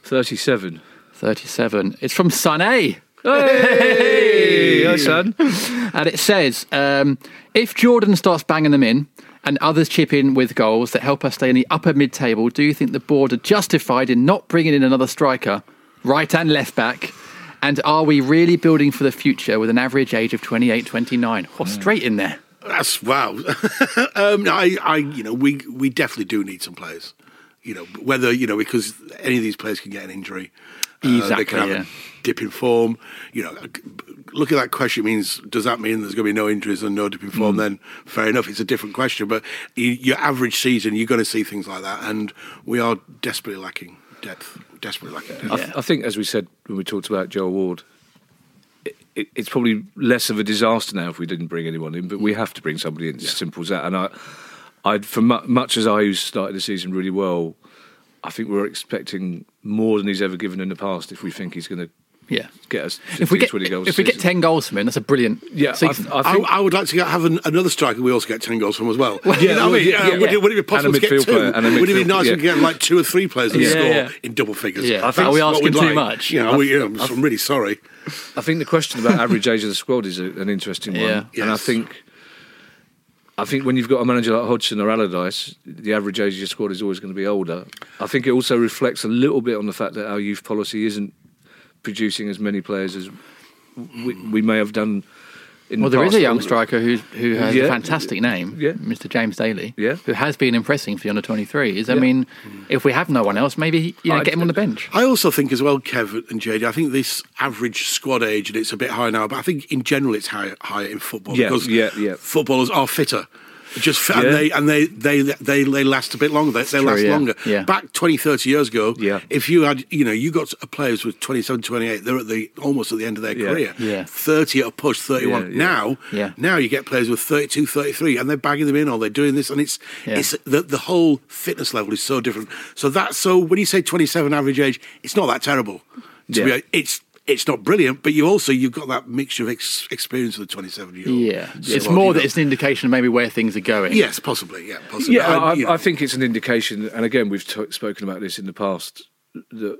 37. Thirty-seven. It's from Sun A. Hey, hi, son. And it says, um, if Jordan starts banging them in and others chip in with goals that help us stay in the upper mid table, do you think the board are justified in not bringing in another striker, right and left back? And are we really building for the future with an average age of 28, 29? Oh, straight in there. That's wow. um, I, I, you know, we we definitely do need some players. You know, whether you know because any of these players can get an injury, uh, they Exactly, can have yeah. a dip in form. You know, look at that question. Means does that mean there's going to be no injuries and no dip in Mm. form? Then fair enough, it's a different question. But you, your average season, you're going to see things like that, and we are desperately lacking depth. Desperately lacking depth. I, I think, as we said when we talked about Joe Ward, it, it, it's probably less of a disaster now if we didn't bring anyone in, but we have to bring somebody in. It's as simple as that. And I, I'd for mu- much as I started the season really well, I think we're expecting more than he's ever given in the past. If we think he's going to Yeah. get us If we get 20 goals, if a we get ten goals from him, that's a brilliant yeah, I, season. I I, think. I would like to get, have an, another striker. We also get ten goals from as well. Yeah, you know what I mean? yeah, Uh, yeah, would, it, would it be possible to get two? player, and a would it be midfield- nice yeah. if get like two or three players that Yeah, score yeah. in double figures? Yeah. I think Are we That's asking too like. much? You know, we, you know, I'm really sorry. I think the question about average age of the squad is a, an interesting one, Yeah. and I think, I think when you've got a manager like Hodgson or Allardyce, the average age of your squad is always going to be older. I think it also reflects a little bit on the fact that our youth policy isn't producing as many players as we, we may have done. Well, the there is a young striker who who has a fantastic name, Yeah. Mr. James Daly, Yeah. who has been impressing for the under 23s. I Yeah. mean, if we have no one else, maybe you know, get him on the bench. I also think as well, Kev and JD. I think this average squad age, and it's a bit higher now, but I think in general it's higher, higher in football Yeah, because yeah, yeah. footballers are fitter. Just Yeah. and they and they, they they they last a bit longer. They, they true, last yeah. longer. Yeah. Back 20, 30 years ago, Yeah. if you had you know you got players with 27, 28, they're at the almost at the end of their career. Yeah. thirty at a push, thirty one. Now, Yeah. now you get players with 32, 33, and they're bagging them in or they're doing this, and it's it's the the whole fitness level is so different. So that so when you say twenty seven average age, it's not that terrible. To Yeah. be, it's it's not brilliant, but you also you've got that mixture of ex- experience with the twenty seven year old. Yeah, it's more that it's an indication of maybe where things are going. yes, possibly, yeah, possibly. Yeah, I, you know. I think it's an indication, and again, we've t- spoken about this in the past. That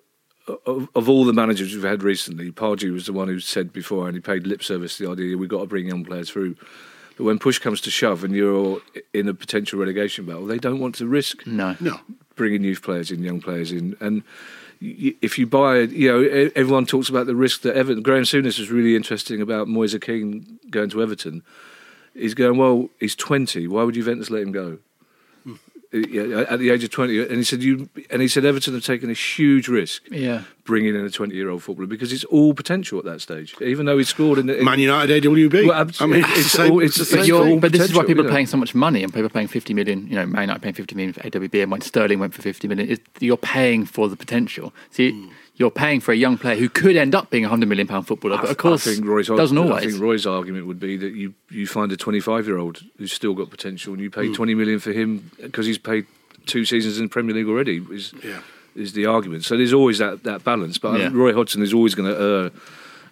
uh, of, of all the managers we've had recently, Pardew was the one who said before, and he paid lip service to the idea we've got to bring young players through. But when push comes to shove, and you're in a potential relegation battle, they don't want to risk No. no. bringing youth players in, young players in, and. If you buy, you know, everyone talks about the risk that Everton. Graham Souness was really interesting about Moise Kean going to Everton. He's going well. He's twenty. Why would Juventus let him go? Yeah, at the age of twenty, and he said you, and he said Everton have taken a huge risk Yeah. bringing in a twenty-year-old footballer because it's all potential at that stage. Even though he scored in the in, Man United AWB. Well, abs- I mean, it's it's, same, all- it's, it's- the But, same you're, but this is why people you are paying so much money, and people are paying 50 million. You know, Man United paying 50 million for AWB, and when Sterling went for 50 million, it, you're paying for the potential. See, Hmm. You're paying for a young player who could end up being a 100 million pound footballer, but of course, I think Roy's, doesn't I always. think Roy's argument would be that you, you find a 25 year old who's still got potential and you pay hmm. 20 million for him because he's played two seasons in the Premier League already. Is, Yeah. is the argument. So there's always that, that balance. But I think Yeah. Roy Hodgson is always going to err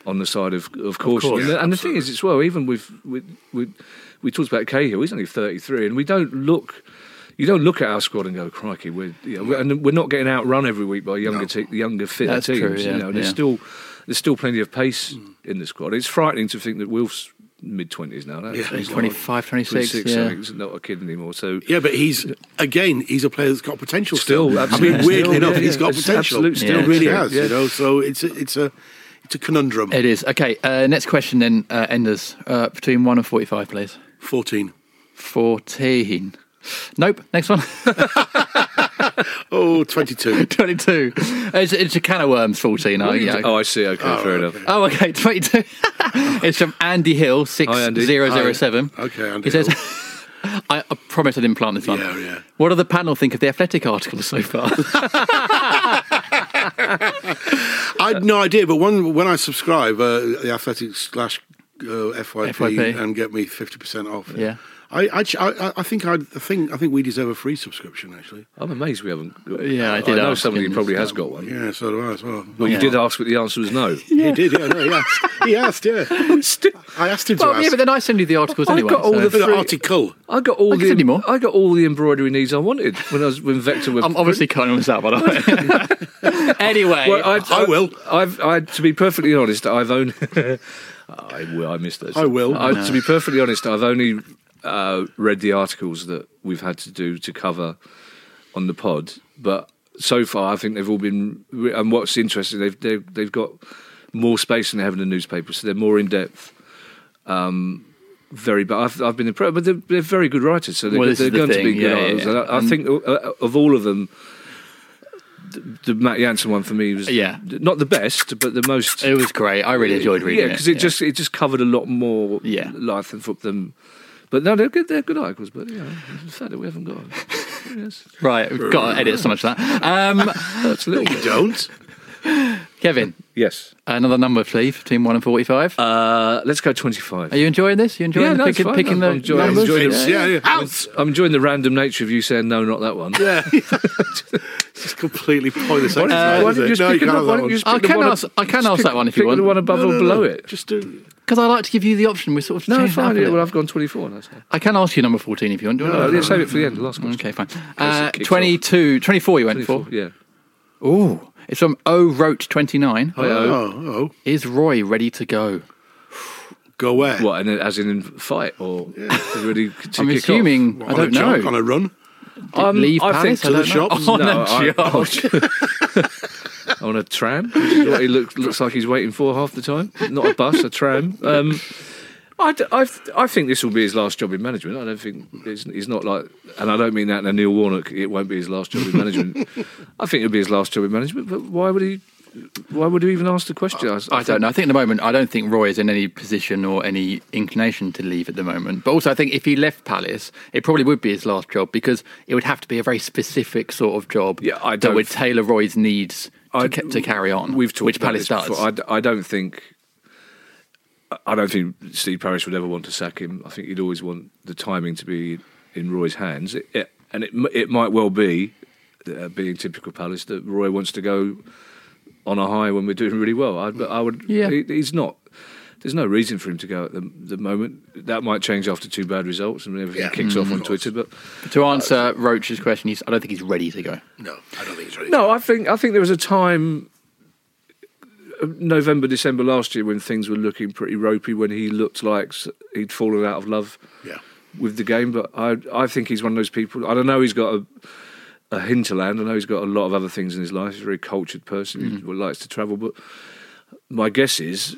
on the side of, of caution. course. and, the, Yeah, and the thing is, as well, even with, with, with we talked about Cahill, he's only 33, and we don't look. You don't look at our squad and go, "Crikey!" We're, you know, we're and we're not getting outrun every week by younger, te- younger, fitter That's teams. true, you know, there's yeah. still there's still plenty of pace in the squad. It's frightening to think that Wilf's mid twenties now. That's, Yeah. he's 25, 26, 26, yeah. so he's not a kid anymore. So Yeah, but he's again, he's a player that's got potential. Still, Still, I absolutely. mean, weirdly Still, enough, yeah, he's yeah. got It's potential. absolute still he really has. yeah. You know, so it's a, it's a it's a conundrum. It is okay. Uh, next question then, uh, Enders, uh, between one and 45, please. Fourteen. 14. Nope. Next one. Oh, 22. 22. It's, it's a can of worms, 14. Oh, yeah. oh, I see. Okay, fair enough. Oh, okay, 22. it's from Andy Hill, Hi, 6007. Okay, Andy He says, I, I promise I didn't plant this one. Yeah, yeah. What do the panel think of the Athletic articles so far? I had no idea, but when when I subscribe, uh, the Athletic slash uh, FYP, FYP. and get me fifty percent off. Yeah. I, I, I, I think I, I think I think we deserve a free subscription. Actually, I'm amazed we haven't. Got, Yeah, I did I know ask somebody probably has got one. yeah, so do I as well. Well, you did ask, but the answer was no. He did, yeah, no, he asked. He asked, yeah. I asked him to well, ask. yeah, but then I send you the articles I've anyway. got all so- the For free- article. I got all I the send you more. I got all the embroidery needs I wanted when I was when Vector were. I'm obviously cutting this out, by the way. anyway, Well, I, I will. I've, I, to be perfectly honest, I've only. I will. I missed those. I will. I, To be perfectly honest, I've only uh, read the articles that we've had to do to cover on the pod, but so far I think they've all been. And what's interesting, they've they've, they've got more space than they have in the newspaper, so they're more in depth. Um, very bad. I've, I've been impressed, but they're, they're very good writers, so they're, Well, they're the going to be good yeah, artists. yeah. And I, I think uh, of all of them, the, the Matt Jansen one for me was Yeah. not the best, but the most. It was great. I really enjoyed reading yeah, it. because it just it just covered a lot more Yeah. life than than. But no, they're good. They're good articles. But you know, the fact that we haven't got, yes, right. We've got to edit so much of that. Um, absolutely. You don't. Kevin, Yes. another number, please, between one and forty-five. Uh, let's go twenty-five. Are you enjoying this? You enjoying Yeah, the no, it's picking, fine. picking I'm the enjoying- numbers? enjoying It's- yeah, yeah. Out. I'm enjoying the random nature of you saying no, not that one. Yeah. it's completely pointless. Why don't, why don't you just pick, you can't another, have why that don't you just I can one ask- ab- I can just ask that one if you want. the one above No, or below no. it. Just do. Because I like to give you the option. We sort of No, changed it up fine. a Yeah, well, I've gone 24. That's fine. I can ask you number 14 if you want. Do you No, want yeah, save it for the end. Last question. Okay, fine. Uh, 22, 24 you went 24, for? Yeah. Ooh. It's from O Roach 29. Hi, oh. Oh, oh, Is Roy ready to go? go where? What, and as in in fight or is it ready to I'm kick assuming, What, I on a don't jog, know. on a run. off? Um, Leave I Palace? think I to the don't know. shops? On No, a I- jog. on a tram, which is what he looks looks like he's waiting for half the time. Not a bus, a tram. Um, I, d- I, I think this will be his last job in management. I don't think it's, he's not like, and I don't mean that in a Neil Warnock. It won't be his last job in management. I think it'll be his last job in management. But why would he? Why would he even ask the question? I don't know. I think at the moment, I don't think Roy is in any position or any inclination to leave at the moment. But also, I think if he left Palace, it probably would be his last job because it would have to be a very specific sort of job Yeah, I that would tailor Roy's needs to, ca- to carry on. We've talked which Palace does. I, I don't think. I don't think Steve Parish would ever want to sack him. I think he'd always want the timing to be in Roy's hands, it, it, and it it might well be, uh, being typical Palace, that Roy wants to go on a high when we're doing really well. I, but I would. Yeah. he- he's not. There's no reason for him to go at the, the moment. That might change after two bad results and everything Yeah. kicks off on of. Twitter. But to answer Roach's question, he's, I don't think he's ready to go. No, I don't think he's ready. No, I think I think there was a time, November, December last year, when things were looking pretty ropey. When he looked like he'd fallen out of love Yeah. with the game. But I I think he's one of those people. I don't know. He's got a a hinterland. I know he's got a lot of other things in his life. He's a very cultured person who mm-hmm. likes to travel. But my guess is.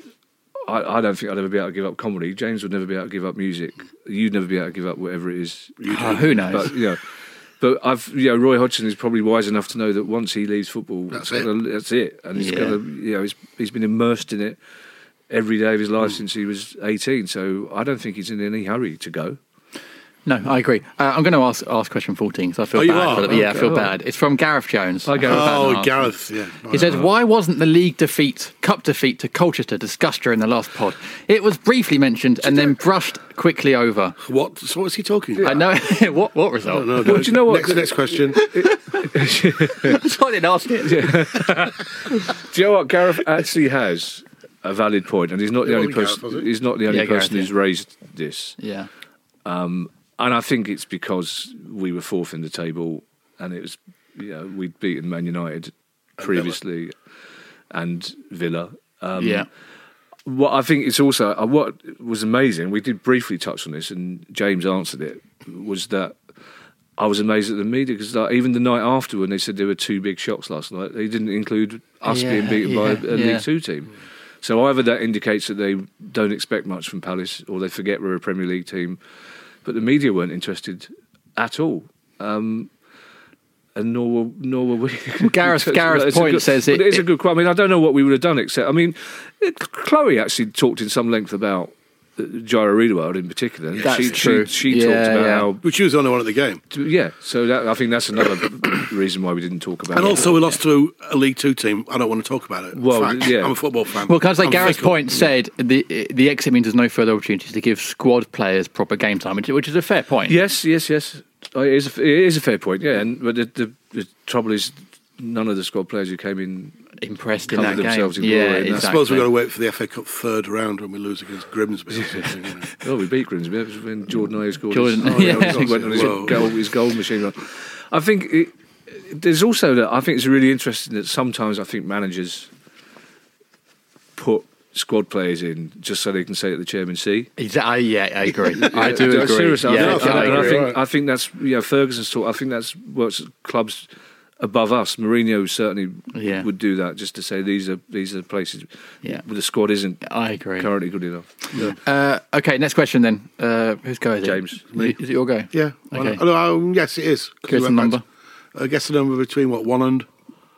I, I don't think I'd ever be able to give up comedy. James would never be able to give up music. You'd never be able to give up whatever it is Oh, who knows? but you know, but I've you know Roy Hodgson is probably wise enough to know that once he leaves football, That's it. Gonna, that's it, and he's Yeah. gonna you know he's he's been immersed in it every day of his life mm. since he was eighteen. So I don't think he's in any hurry to go. No, I agree. Uh, I'm going to ask ask question 14 because I feel Oh, you bad. are? For the, yeah, I Okay, feel all bad. It's from Gareth Jones. Hi, Gareth. I feel Oh, Gareth. Yeah. He says, "Why wasn't the league defeat, cup defeat to Colchester discussed during the last pod? It was briefly mentioned and then brushed quickly over. What? So what's he talking about? I know what what result? No, Well, do you know what? Next, next question. That's why I didn't ask it. Do you know what Gareth actually has a valid point, and he's not the It only wasn't Gareth, person. was it? He's not the only Yeah, Gareth, person who's raised this. Yeah, and I think it's because we were fourth in the table, and it was you know we'd beaten Man United previously, and Villa. Um, yeah. What I think it's also uh, what was amazing. We did briefly touch on this, and James answered it. Was that I was amazed at the media because like, even the night after when they said there were two big shocks last night, they didn't include us Yeah, being beaten by a, a yeah. League Two team. So either that indicates that they don't expect much from Palace, or they forget we're a Premier League team. But the media weren't interested at all. Um, and nor were, nor were we. Gareth- Gareth's point good- says it- it is a good. I mean, I don't know what we would have done except. I mean, it, Chloe actually talked in some length about Jairo Riedewald in particular. That's she, true. She, she Yeah, talked about yeah. how. But she was the only one at the game. Yeah, so that, I think that's another reason why we didn't talk about And it. also, we lost to a League Two team. I don't want to talk about it. Well, Fact. yeah. I'm a football fan. Well, can I say I'm Gareth's fickle. point said the the exit means there's no further opportunities to give squad players proper game time, which, which is a fair point. Yes, yes, yes. Oh, It is a, it is a fair point, yeah. And but the, the, the trouble is, none of the squad players who came in Impressed in that themselves game. in Yeah, glory, and I I suppose we've got to wait for the FA Cup third round when we lose against Grimsby or. You know. Oh, we beat Grimsby. It was when Jordan Ayew scored. Jordan- oh, his, yeah. he went on his Whoa. goal, his goal machine. run. I think it, there's also that I think it's really interesting that sometimes I think managers put squad players in just so they can say that the chairman see. Exactly. Yeah, I agree. I Yeah, do agree. Seriously, yeah, I, think, I and I agree. think Right. I think that's you know Ferguson's talk. I think that's works at clubs above us. Mourinho certainly Yeah. would do that just to say these are these are places Yeah. where the squad isn't I agree. currently good enough. Uh, okay, next question then. Uh, whose go is it? James. Is it, is it your go? Yeah. Okay. Um, yes, it is. Give we us a went back number. to- Uh, guess the number between what one and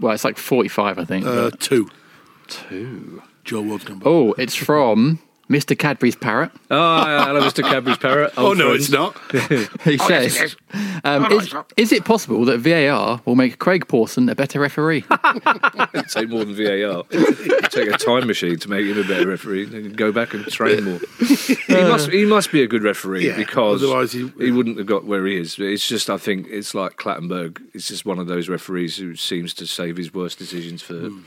Well, it's like 45, I think. uh, two. Two. Joe Ward's number. Oh, it's from Mr. Cadbury's Parrot. Oh, hello, Mr. Cadbury's parrot. Oh, old no, it's not. He Oh, yes, says, it is. um, Oh, no, is, is it possible that VAR will make Craig Pawson a better referee? It'd take more than VAR. It'd take a time machine to make him a better referee. And go back and train more. he must. He must be a good referee Yeah, because otherwise he- he wouldn't have got where he is. It's just. I think it's like Clattenburg. It's just one of those referees who seems to save his worst decisions for. Hmm.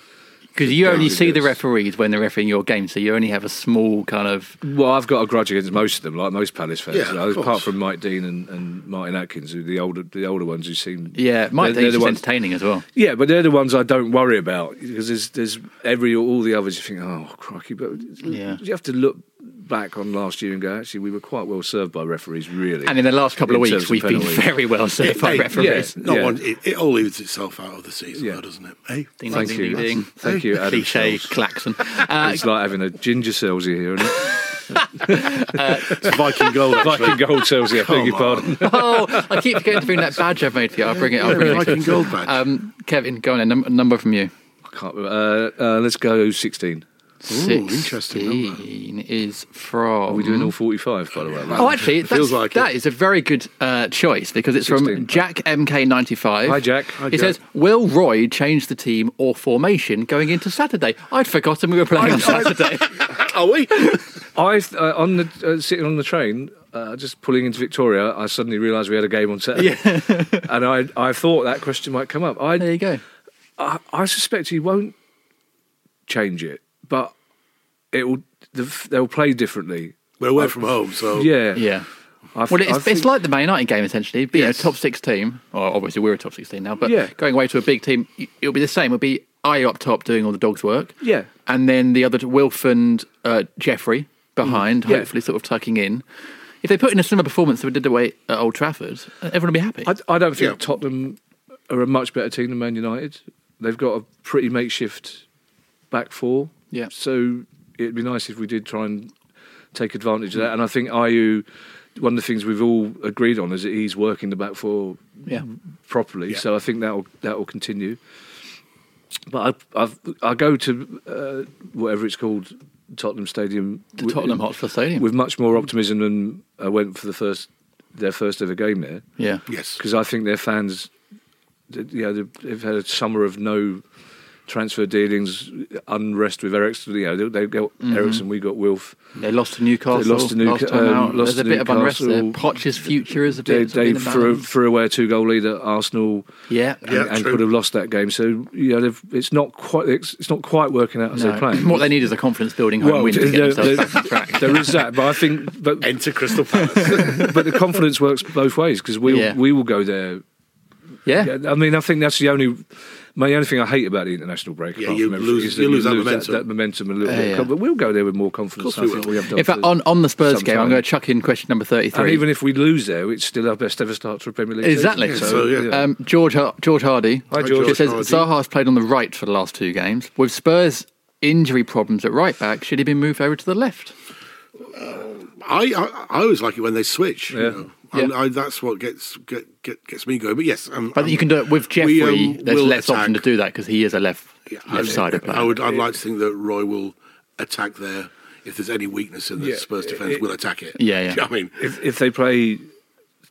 Because you only see the referees when they're refereeing your game, so you only have a small kind of. Well, I've got a grudge against most of them, like most Palace fans. Yeah, of apart from Mike Dean and, and Martin Atkins, who the older the older ones who seem Yeah, Mike they're- they're Dean's the ones- entertaining as well. Yeah, but they're the ones I don't worry about because there's there's every all the others you think oh crikey, but Yeah. you have to look back on last year and go actually we were quite well served by referees really. And in the last couple of weeks, terms we've been very well served by Hey, referees. Not Yeah. one. It, it all leaves itself out of the season, Yeah. though, doesn't it? Hey, Ding, Thank ding, you. ding, ding. Thank you, Adam Cliche Sells. klaxon. Uh, it's like having a ginger Selzy here, isn't it? it's Viking gold. Actually. Viking gold Selzy, I beg your pardon. oh, I keep forgetting to bring that badge I've made for you. I'll bring it. I'll Yeah, bring it. Viking gold badge. Um, Kevin, go on A Num- number from you. I can't. Uh, uh, let's go sixteen. Ooh, interesting number. 16 is from. Are we doing all forty-five by the way? Oh, actually, that's, Feels like that it. is a very good uh, choice because it's 16. from Jack MK95. Hi, Jack. Hi, He Jack. says, "Will Roy change the team or formation going into Saturday?" I'd forgotten we were playing on Saturday. Are we? I uh, on the uh, sitting on the train, uh, just pulling into Victoria, I suddenly realised we had a game on Saturday, and I I thought that question might come up. there I you go. I, I suspect he won't change it, but it will they'll play differently. We're away from home, so Yeah, Yeah. I, Well, I it's, think- it's like the Man United game essentially. Being Yes. a top six team, or obviously we're a top six team now, but Yeah. going away to a big team, it'll be the same. It'll be I up top doing all the dog's work, Yeah. and then the other Wilf and uh, Jeffrey behind, Mm, yeah. hopefully sort of tucking in. If they put in a similar performance that we did away at Old Trafford, everyone will be happy. I, I don't think Yeah. Tottenham are a much better team than Man United. They've got a pretty makeshift back four. Yeah. So it'd be nice if we did try and take advantage of that. And I think Ayew, one of the things we've all agreed on is that he's working the back four yeah, properly. Yeah. So I think that will that will continue. But I I've, I go to uh, whatever it's called, Tottenham Stadium, the with- Tottenham Hotspur Stadium. with much more optimism than I went for the first their first ever game there yeah, yes. because I think their fans, th- you know, they've- they've had a summer of no transfer dealings, unrest with Eriksen. You know, they, they got Eriksen, we got Wilf. they lost to Newcastle. They lost to last Newca- time um, out. lost There's a to bit of unrest there. Newcastle. Poch's future is a They, bit. they in the threw, balance. threw away a two goal lead at Arsenal. yeah, and, Yeah, and could have lost that game. So you know, it's not quite it's, it's not quite working out as No. they're playing. What they need is a confidence building home Well, win to get there- themselves there- back on track. there is that, but I think, but Enter Crystal Palace. but the confidence works both ways because we Yeah. will we will go there yeah. Yeah, I mean, I think that's the only. My only thing I hate about the international break, Yeah, you lose- is that you lose that that, momentum. that momentum a little Yeah, bit. yeah. But we'll go there with more confidence. Of I course we will. we have done. In fact, on, on the Spurs some game, I'm going to chuck in question number 33. and even if we lose there, it's still our best ever start to a Premier League. season. Exactly. So, So, yeah. Um, George Har- George Hardy. Hi, Hi, George. It says Hardy. Zaha's played on the right for the last two games. With Spurs' injury problems at right back, should he be moved over to the left? I, I I always like it when they switch. Yeah. You know? Yeah. And I, that's what gets get, get, gets me going. But yes, um, But you can do it with Jeffrey. We, um, there's will less attack. option to do that because he is a left Yeah, I- left-sided player. I would. I'd like to think that Roy will attack there. If there's any weakness in the Yeah, Spurs defence, we'll attack it. Yeah, yeah. Do you know what I mean, If, if they play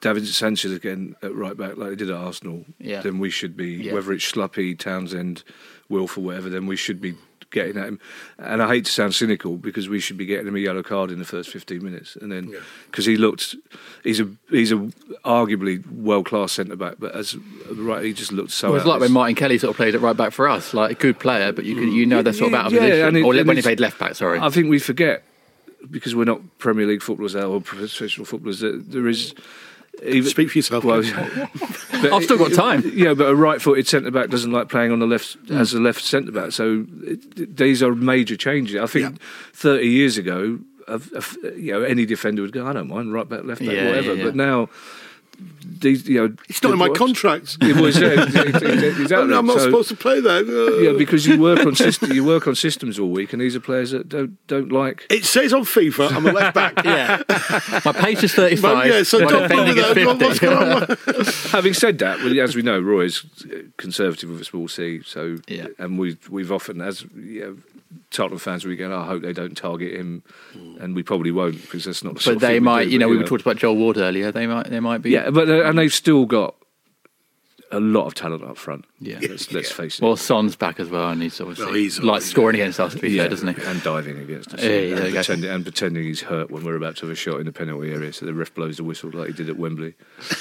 Davinson Sanchez again at right back like they did at Arsenal, Yeah. then we should be Yeah. whether it's Schluppy, Townsend, Wilf, or whatever. Then we should be getting at him. And I hate to sound cynical because we should be getting him a yellow card in the first fifteen minutes, and then Yeah. because he looked, he's a he's a arguably world class centre back, but as right, he just looked so. Well, it's out like when Martin Kelly sort of played at right back for us, like a good player, but you could, mm. you know they're sort of out of Yeah, position. and it- or when he played left back, sorry. I think we forget because we're not Premier League footballers now or professional footballers that there is. Even, speak for yourself. well, but- I've still got time. Yeah, but a right-footed centre back doesn't like playing on the left mm. as a left centre back. So it, these are major changes. I think Yeah. thirty years ago, of, of, you know, any defender would go, "I don't mind right back, left back, Yeah, whatever." yeah. But now these, you know, It's not in my contract. It was, yeah, exactly. I'm not So- supposed to play there. Yeah, uh, because you work on system, you work on systems all week, and these are players that don't don't like. it says on FIFA I'm a left back. Yeah. My pace is 35. But yeah, so my don't bother defending is that. What's 50. going on? Having said that, well, as we know, Roy is uh, conservative with a small c. So, Yeah. and we we've often as you know, Tottenham fans, we go, "Oh, I hope they don't target him, and we probably won't because that's not. The sort But of they thing might, do, you but, know, we were talking about Joel Ward earlier. They might, they might be. Yeah, but uh, and they've still got a lot of talent up front. Yeah. let's, let's Yeah. face it. Well, Son's back as well, and he's obviously Well, he's likes always- scoring against us, to be yeah, fair, doesn't he? And diving against us. Yeah, and, there you go. pretending, and pretending he's hurt when we're about to have a shot in the penalty area, so the ref blows the whistle like he did at Wembley.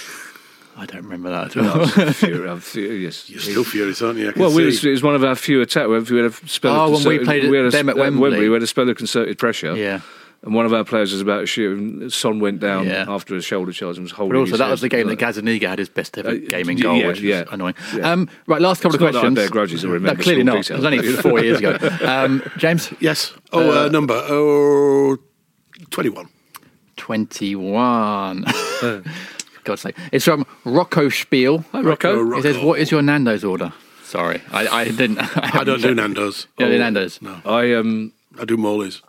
I don't remember that at all. I'm furious. I'm furious. You're still furious, aren't you? Well, we was, it was one of our few attacks. We had a spell. Oh, of when we concerted- played had a them at sp- Wembley. We had a spell of concerted pressure. yeah. And one of our players was about to shoot, and Son went down Yeah. after a shoulder charge and was holding. But also, his that head. was the game that Gazzaniga had his best ever Uh, game in goal, yeah, which yeah. annoying. Yeah. Um, right, last couple It's of not that I questions. bear grudges or remember No, clearly small not. It was only four years ago. Um, James, Yes. Oh, uh, number. Oh, 21. 21. God's sake. It's from Rocco Spiel. Hi, Rocco. Rocco. He says, What is your Nando's order? Sorry, I, I didn't. I don't do Nando's. Yeah, the Nando's. No. I um. I do Morley's.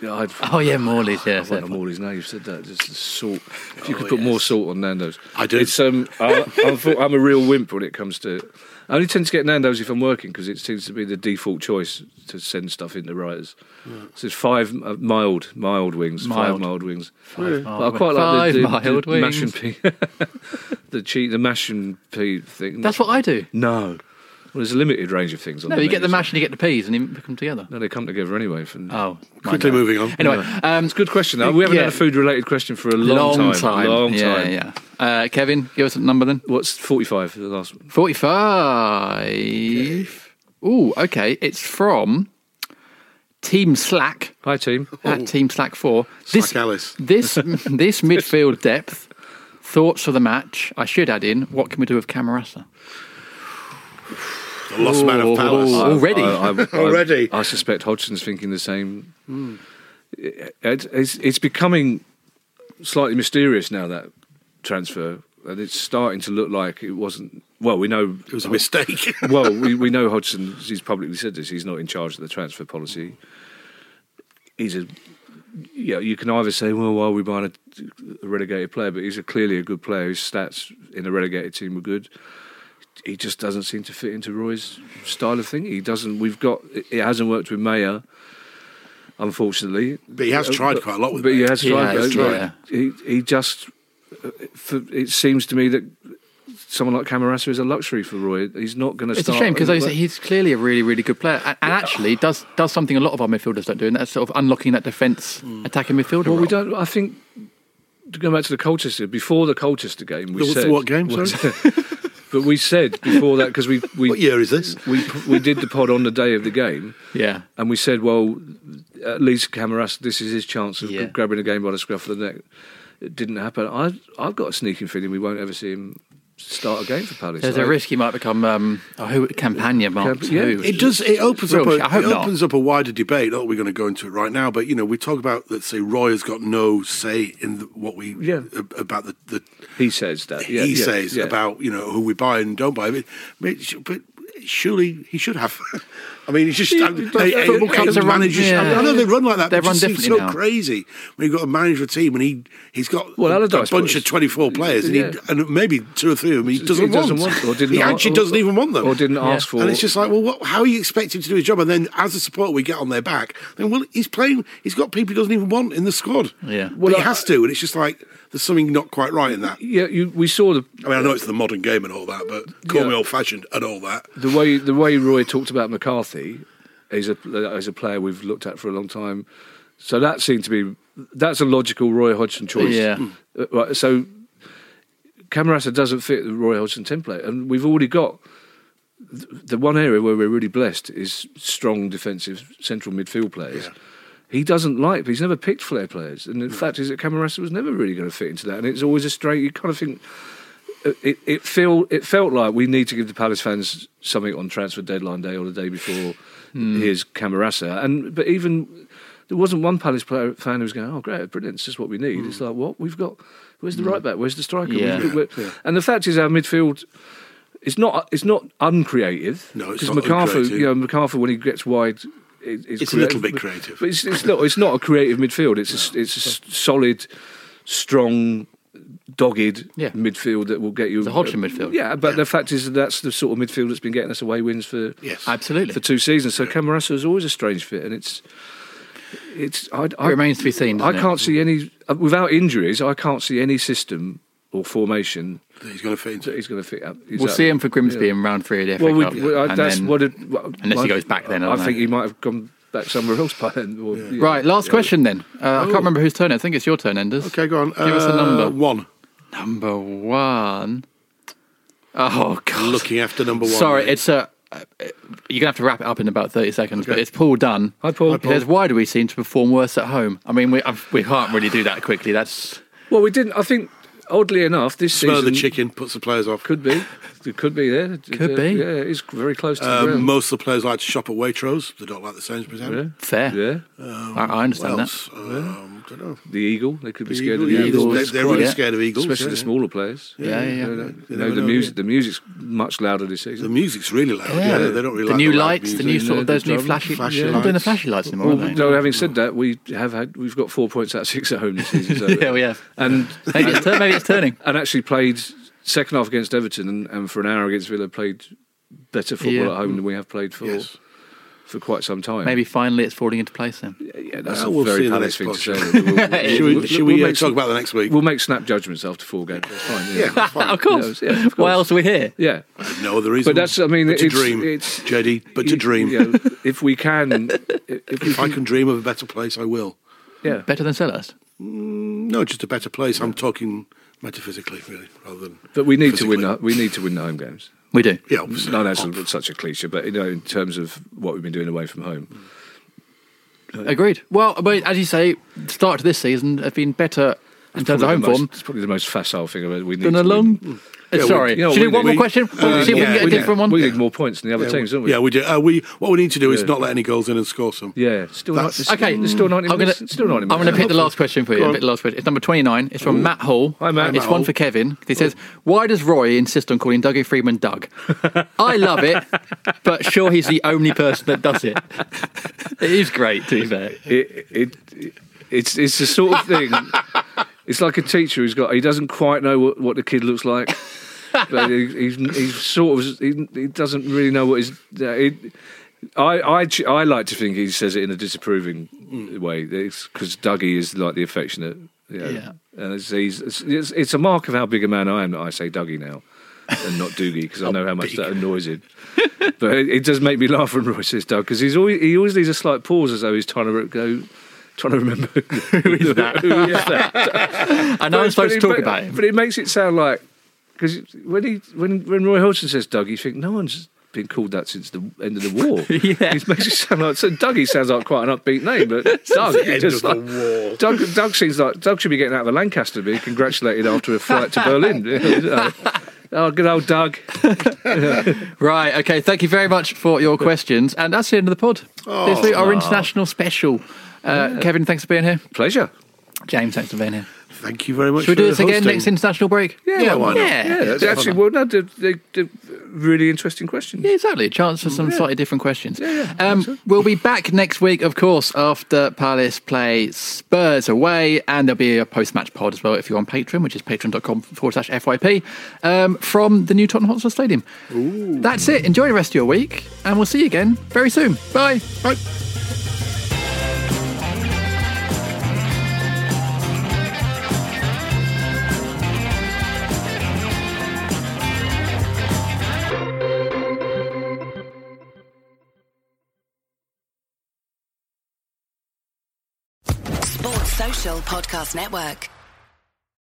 Yeah, I'd, Oh, yeah, Morley's, yeah. I want a Morley's now. You've said that. Just the salt. If you Oh, could put yes. more salt on Nando's. I do. It's um. I, I'm, for- I'm a real wimp when it comes to. I only tend to get Nando's if I'm working because it seems to be the default choice to send stuff into writers. So it's five uh, mild, mild wings, Mild. five mild wings. Five But I quite like the, the, mild the wings. mash and pea, the cheese, the mash and pea thing. That's what I do. no. Well, there's a limited range of things on No, the you get the mash and you get the peas and you put them together. No, they come together anyway. From, Oh, Quickly mind moving on. that. Anyway, um, It's a good question. Though. We haven't Yeah. had a food-related question for a long, long, time. time. Long time. yeah. Uh, Kevin, give us a number then. What's 45 for the last one? 45. Ooh, okay. It's from Team Slack Hi, team. at Team Slack 4. Slack Alice. This, this midfield depth, thoughts for the match. I should add in, what can we do with Camarasa? The lost man of Palace. Already? I, I, I, Already? I, suspect Hodgson's thinking the same. Hmm. Eh, it- it's, it's becoming slightly mysterious now, that transfer. And it's starting to look like it wasn't. Well, we know. It was a mistake. well, we, we know Hodgson, he's publicly said this, he's not in charge of the transfer policy. He's a. Yeah, you can either say, well, why are we buying a, a relegated player? But he's a, clearly a good player. His stats in a relegated team were good. He just doesn't seem to fit into Roy's style of thing. He doesn't. We've got. It hasn't worked with Meyer, unfortunately. But he has tried quite a lot with But he Meyer. has He tried. has, though. yeah. He he just. uh, For, it seems to me that someone like Camarasa is a luxury for Roy. He's not going to It's a shame because he's clearly a really, really good player, and, and actually does does something a lot of our midfielders don't do, and that's sort of unlocking that defence, attacking midfielder. Well, we don't. I think going back to the Colchester before the Colchester game, we The- said what game, sorry? but we said before that because we we What year is this? we we did the pod on the day of the game, Yeah, and we said, well, at least Camaras, this is his chance of Yeah. grabbing a game by the scruff of the neck. It didn't happen. I I've got a sneaking feeling we won't ever see him start a game for Palace. there's I- a risk he might become um, oh, who Campania Mark Camp- yeah, two. It does. It opens Real up. A, shit. I hope it not. opens up a wider debate. Not that we're going to go into it right now, but you know, we talk about let's say Roy has got no say in the, what we Yeah. about the, the He says that. Yeah, he yeah, says yeah. about you know who we buy and don't buy. But, but, but surely he should have. I mean, it's just Yeah, but hey, hey, football clubs are run- yeah. I know they run like that. They run differently so now. crazy when you've got a manager team and he he's got Well, a, Allardyce bunch of twenty four players and, Yeah. he, and maybe two or three of them he He doesn't, doesn't want. want- or didn't he actually or- doesn't even want them or didn't ask for. and it's just like, well, what, how are you expecting to do his job? And then, as a supporter, we get on their back. Then, well, he's playing. He's got people he doesn't even want in the squad. Yeah. but he has to, and it's just like there's something not quite right in that. yeah, you, we saw the I mean, I know it's the modern game and all that, but call me old-fashioned and all that. the way the way Roy talked about McCarthy is a as a player we've looked at for a long time. So that seemed to be that's a logical Roy Hodgson choice. Yeah. Uh, right, so Camarasa doesn't fit the Roy Hodgson template, and we've already got the one area where we're really blessed is strong defensive central midfield players. Yeah. He doesn't like. but He's never picked flair players, and the fact is that Camarasa was never really going to fit into that. And it's always a straight. You kind of think it, it feel it felt like we need to give the Palace fans something on transfer deadline day or the day before. Hmm. Here's Camarasa, and but even there wasn't one Palace player, fan who was going, "Oh, great, brilliant! This is what we need." It's hmm. like, what we've got. Where's the hmm. right back? Where's the striker? Yeah. We've got- we're- And the fact is, our midfield. It's not. It's not uncreative. No, it's not McArthur. uncreative. You know, McArthur when he gets wide, it, it's, It's a little bit creative. But it's, it's not. It's not a creative midfield. It's a, s- it's a solid, strong, dogged Yeah. midfield that will get you. It's a Hodgson midfield. Yeah, but the fact is that that's the sort of midfield that's been getting us away wins for Yes. Absolutely. for two seasons. So Camarasa is always a strange fit, and it's it's. I, I, It remains to be seen. I doesn't it? can't see any uh, without injuries. I can't see any system or formation that he's going to fit into. he's going to fit up. We'll see him for Grimsby in round three of the FA Well, we, Cup. we, I, and that's then- what. It, what unless he goes back then, I I think he might have gone back somewhere else by then. or- yeah. Right, last Yeah. question then. Uh, I can't remember whose turn. I think it's your turn, Enders. Okay, go on. Give us a Uh, number. One. Number one. Oh God! Looking after number one. Sorry, mate. it's a. Uh, you're gonna have to wrap it up in about thirty seconds, but it's Paul Dunn. Hi, Paul. He says, "Why do we seem to perform worse at home?" I mean, we I've, we can't really do that quickly. That's Well, we didn't. I think oddly enough, this Smell of season the chicken puts the players off. could be. It could be there. Could be. Yeah, it's very close to the Um, most of the players like to shop at Waitrose. They don't like the Sainsbury's. yeah. end. fair. Yeah, I, I understand What that. else? Um, don't know. the eagle. They could be The scared Eagle, of the yeah, eagle, They're, they're really Yeah. scared of eagles, especially yeah, the smaller players. Yeah, yeah, yeah. You know, You you know, the music. The music's much louder this season. The music's really loud. Yeah. Yeah, they don't really the like new the loud lights, the music. new sort of those new drum, flashy. flashy they're not doing the flashy lights anymore. Well, are they? no, having said that, we have had we've got four points out of six at home this season. So yeah, we have. and Maybe it's, turn, maybe it's turning. and actually played second half against Everton and, and for an hour against Villa played better football Yeah. at home than we have played for Yes. for quite some time. Maybe finally it's falling into place then. yeah, that's Well, a we'll very in Palace thing to say. We'll, we'll- Should we, should we'll uh, make talk about the next week? We'll make snap judgments after four games. That's fine. yeah, Yeah, that's fine. of course. Yeah, of Why else are we here? yeah. No other reason. But that's, I mean, it's, to dream, it's JD. But to dream. You know, if we can, if we if I can dream of a better place, I will. yeah. Better than Sellers. No, just a better place. I'm talking metaphysically, really, rather than. But we need to win. The, we need to win the home games. We do. Yeah, obviously. No, that's a- such a cliche, but you know, in terms of what we've been doing away from home, Agreed. Well, but as you say, the start to this season have been better in terms of home the most- form It's probably the most facile thing I've ever- we need than to a win. long. Uh, Yeah, we- Sorry, you know, should we do we- one more question? uh, See if we can get a we- different one. We need more points than the other Yeah, teams, don't we? yeah, we do. Uh, we what we need to do is Yeah. not let any goals in and score some. Yeah, still not. Okay, there's still ninety I'm gonna, minutes. Still ninety I'm going to pick the last question for you. Go I'll on. pick the last question. It's number 29. It's from Matt Hall. Hi, Matt. It's Matt one Hall. for Kevin. He says, "Why does Roy insist on calling Dougie Freedman Doug? I love it, but sure, he's the only person that does it. It is great, to be fair. it, it, it it's it's the sort of thing. it's like a teacher who's got he doesn't quite know what, what the kid looks like, but he, he's he's sort of he, he doesn't really know what his. Uh, he, I, I I like to think he says it in a disapproving way because Dougie is like the affectionate. You know, Yeah. and it's, he's, it's, it's it's a mark of how big a man I am that I say Dougie now. And not Doogie because I know how much big. that annoys him. But it, it does make me laugh when Roy says Doug because he's always he always leaves a slight pause as though he's trying to go, trying to remember who is that. who is that? I know I'm supposed to talk but- about him. but it makes it sound like because when he when when Roy Hodgson says Doug, you think no one's been called that since the end of the war. Yeah. it makes it sound like so Dougie sounds like quite an upbeat name, but Doug end just of the like, Doug Doug seems like Doug should be getting out of a Lancaster, being congratulated after a flight to Berlin. oh, good old Doug. Right, okay. Thank you very much for your questions. And that's the end of the pod. this week, our oh. international special. Uh, Kevin, thanks for being here. Pleasure. James, thanks for being here. Thank you very much. Should we do for this again next international break? Yeah, why not? Yeah, Yeah, that's actually well, no, they're, they're, they're really interesting questions. Yeah, exactly. A chance for some slightly different questions. Yeah, yeah, Um, we'll be back next week, of course, after Palace play Spurs away, and there'll be a post-match pod as well if you're on Patreon, which is patreon.com forward slash FYP, um, from the new Tottenham Hotspur Stadium. Ooh. That's it. Enjoy the rest of your week, and we'll see you again very soon. Bye. Bye. Podcast Network.